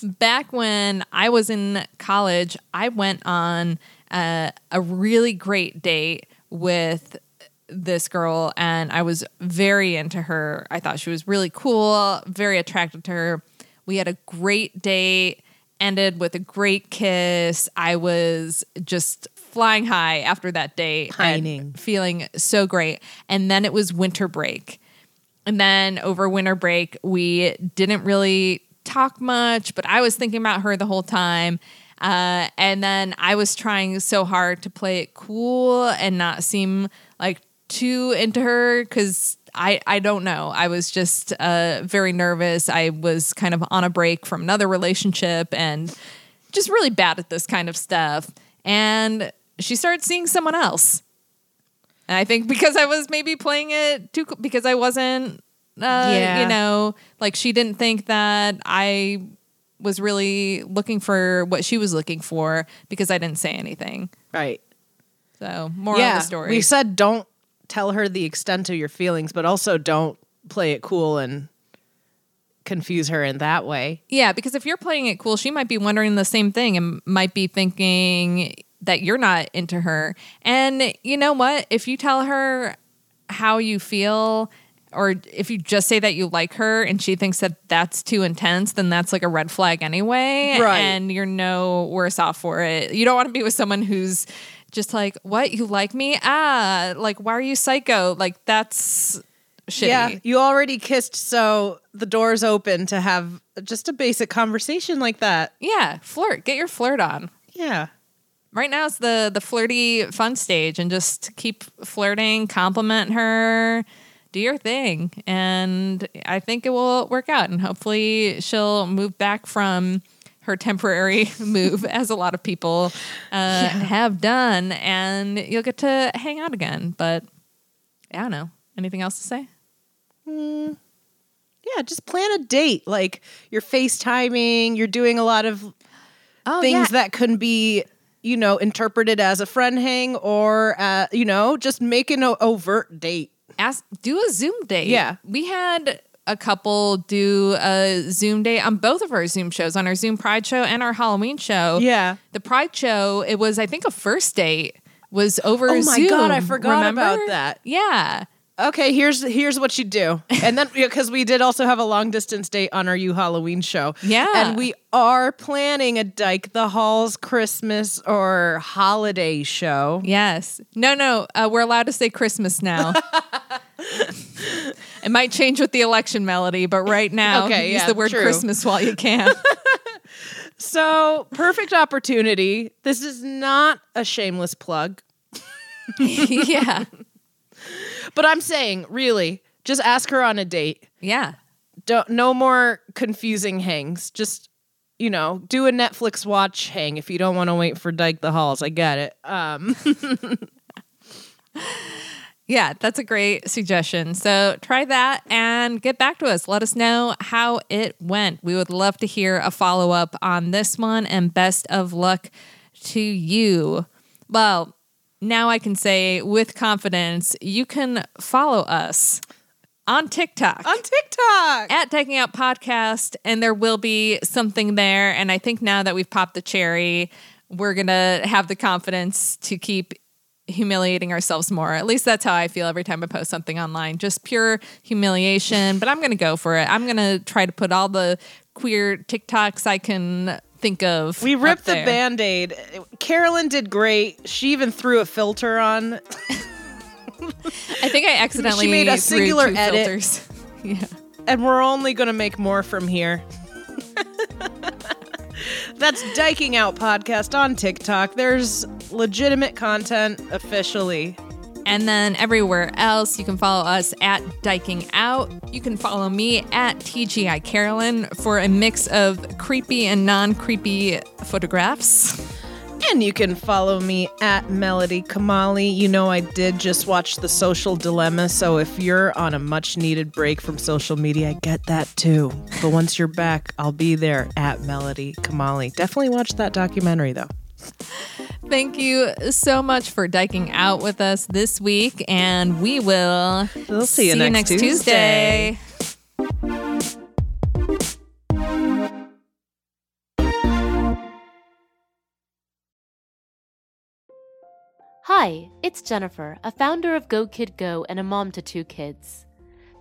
Back when I was in college, I went on uh, a really great date with this girl, and I was very into her. I thought she was really cool, very attracted to her. We had a great date, ended with a great kiss. I was just flying high after that date, Pining. feeling so great. And then it was winter break. And then over winter break, we didn't really talk much, but I was thinking about her the whole time. Uh, and then I was trying so hard to play it cool and not seem like too into her because I, I don't know. I was just uh, very nervous. I was kind of on a break from another relationship and just really bad at this kind of stuff. And she started seeing someone else. And I think because I was maybe playing it too, because I wasn't, uh, Yeah. you know, like she didn't think that I was really looking for what she was looking for because I didn't say anything. Right. So, more yeah. of the story. We said don't tell her the extent of your feelings, but also don't play it cool and confuse her in that way. Yeah, because if you're playing it cool, she might be wondering the same thing and might be thinking that you're not into her. And you know what? If you tell her how you feel, or if you just say that you like her and she thinks that that's too intense, then that's like a red flag anyway. Right. And you're no worse off for it. You don't want to be with someone who's just like, what? You like me? Ah, like, why are you psycho? Like, that's shitty. Yeah, you already kissed, so the door's open to have just a basic conversation like that. Yeah, flirt. Get your flirt on. Yeah. Right now it's the the flirty fun stage and just keep flirting, compliment her, do your thing. And I think it will work out and hopefully she'll move back from her temporary move as a lot of people uh, have done and you'll get to hang out again. But I don't know. Anything else to say? Yeah, just plan a date. Like you're FaceTiming, you're doing a lot of Oh, things yeah. that can be, you know, interpreted as a friend hang or, uh, you know, just make an o- overt date. ask do a Zoom date. Yeah. We had a couple do a Zoom date on both of our Zoom shows, on our Zoom Pride show and our Halloween show. Yeah. The Pride show, it was I think a first date was over Oh my Zoom. God, I forgot remember? about that. Yeah. Okay, here's here's what you do, and then because we did also have a long distance date on our You Halloween show, Yeah. and we are planning a Dyke the Halls Christmas or holiday show. Yes. No, no. Uh, we're allowed to say Christmas now. it might change with the election melody, but right now, Okay, use yeah, the word true. Christmas while you can. So perfect opportunity. This is not a shameless plug, yeah. But I'm saying really, just ask her on a date. Yeah. Don't no more confusing hangs. Just you know, do a Netflix watch hang if you don't want to wait for Dyke the Halls. I get it. Um, Yeah, that's a great suggestion. So try that and get back to us. Let us know how it went. We would love to hear a follow up on this one and best of luck to you. Well, now I can say with confidence, you can follow us on TikTok. on TikTok. at Dyking Out Podcast, and there will be something there. And I think now that we've popped the cherry, we're gonna have the confidence to keep humiliating ourselves more. At least that's how I feel every time I post something online. Just pure humiliation. But I'm gonna go for it. I'm gonna try to put all the queer TikToks I can think of. We ripped the band aid. Carolyn did great. She even threw a filter on. I think I accidentally She made a singular edit. filters. yeah. and we're only going to make more from here. That's Dyking Out Podcast on TikTok. There's legitimate content officially. And then everywhere else, you can follow us at Dyking Out. You can follow me at TGI Carolyn for a mix of creepy and non creepy photographs. And you can follow me at Melody Kamali. You know, I did just watch The Social Dilemma, so if you're on a much needed break from social media, I get that too. But once you're back, I'll be there at Melody Kamali. Definitely watch that documentary though. Thank you so much for dyking out with us this week, and we will we'll see you, see next, you next, Tuesday. Tuesday. Hi, it's Jennifer, a founder of Go Kid Go and a mom to two kids.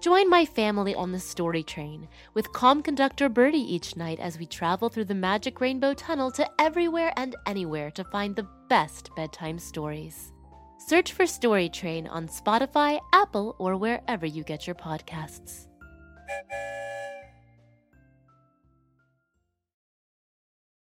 Join my family on the story train with calm conductor Birdie each night as we travel through the magic rainbow tunnel to everywhere and anywhere to find the best bedtime stories. Search for Story Train on Spotify, Apple, or wherever you get your podcasts.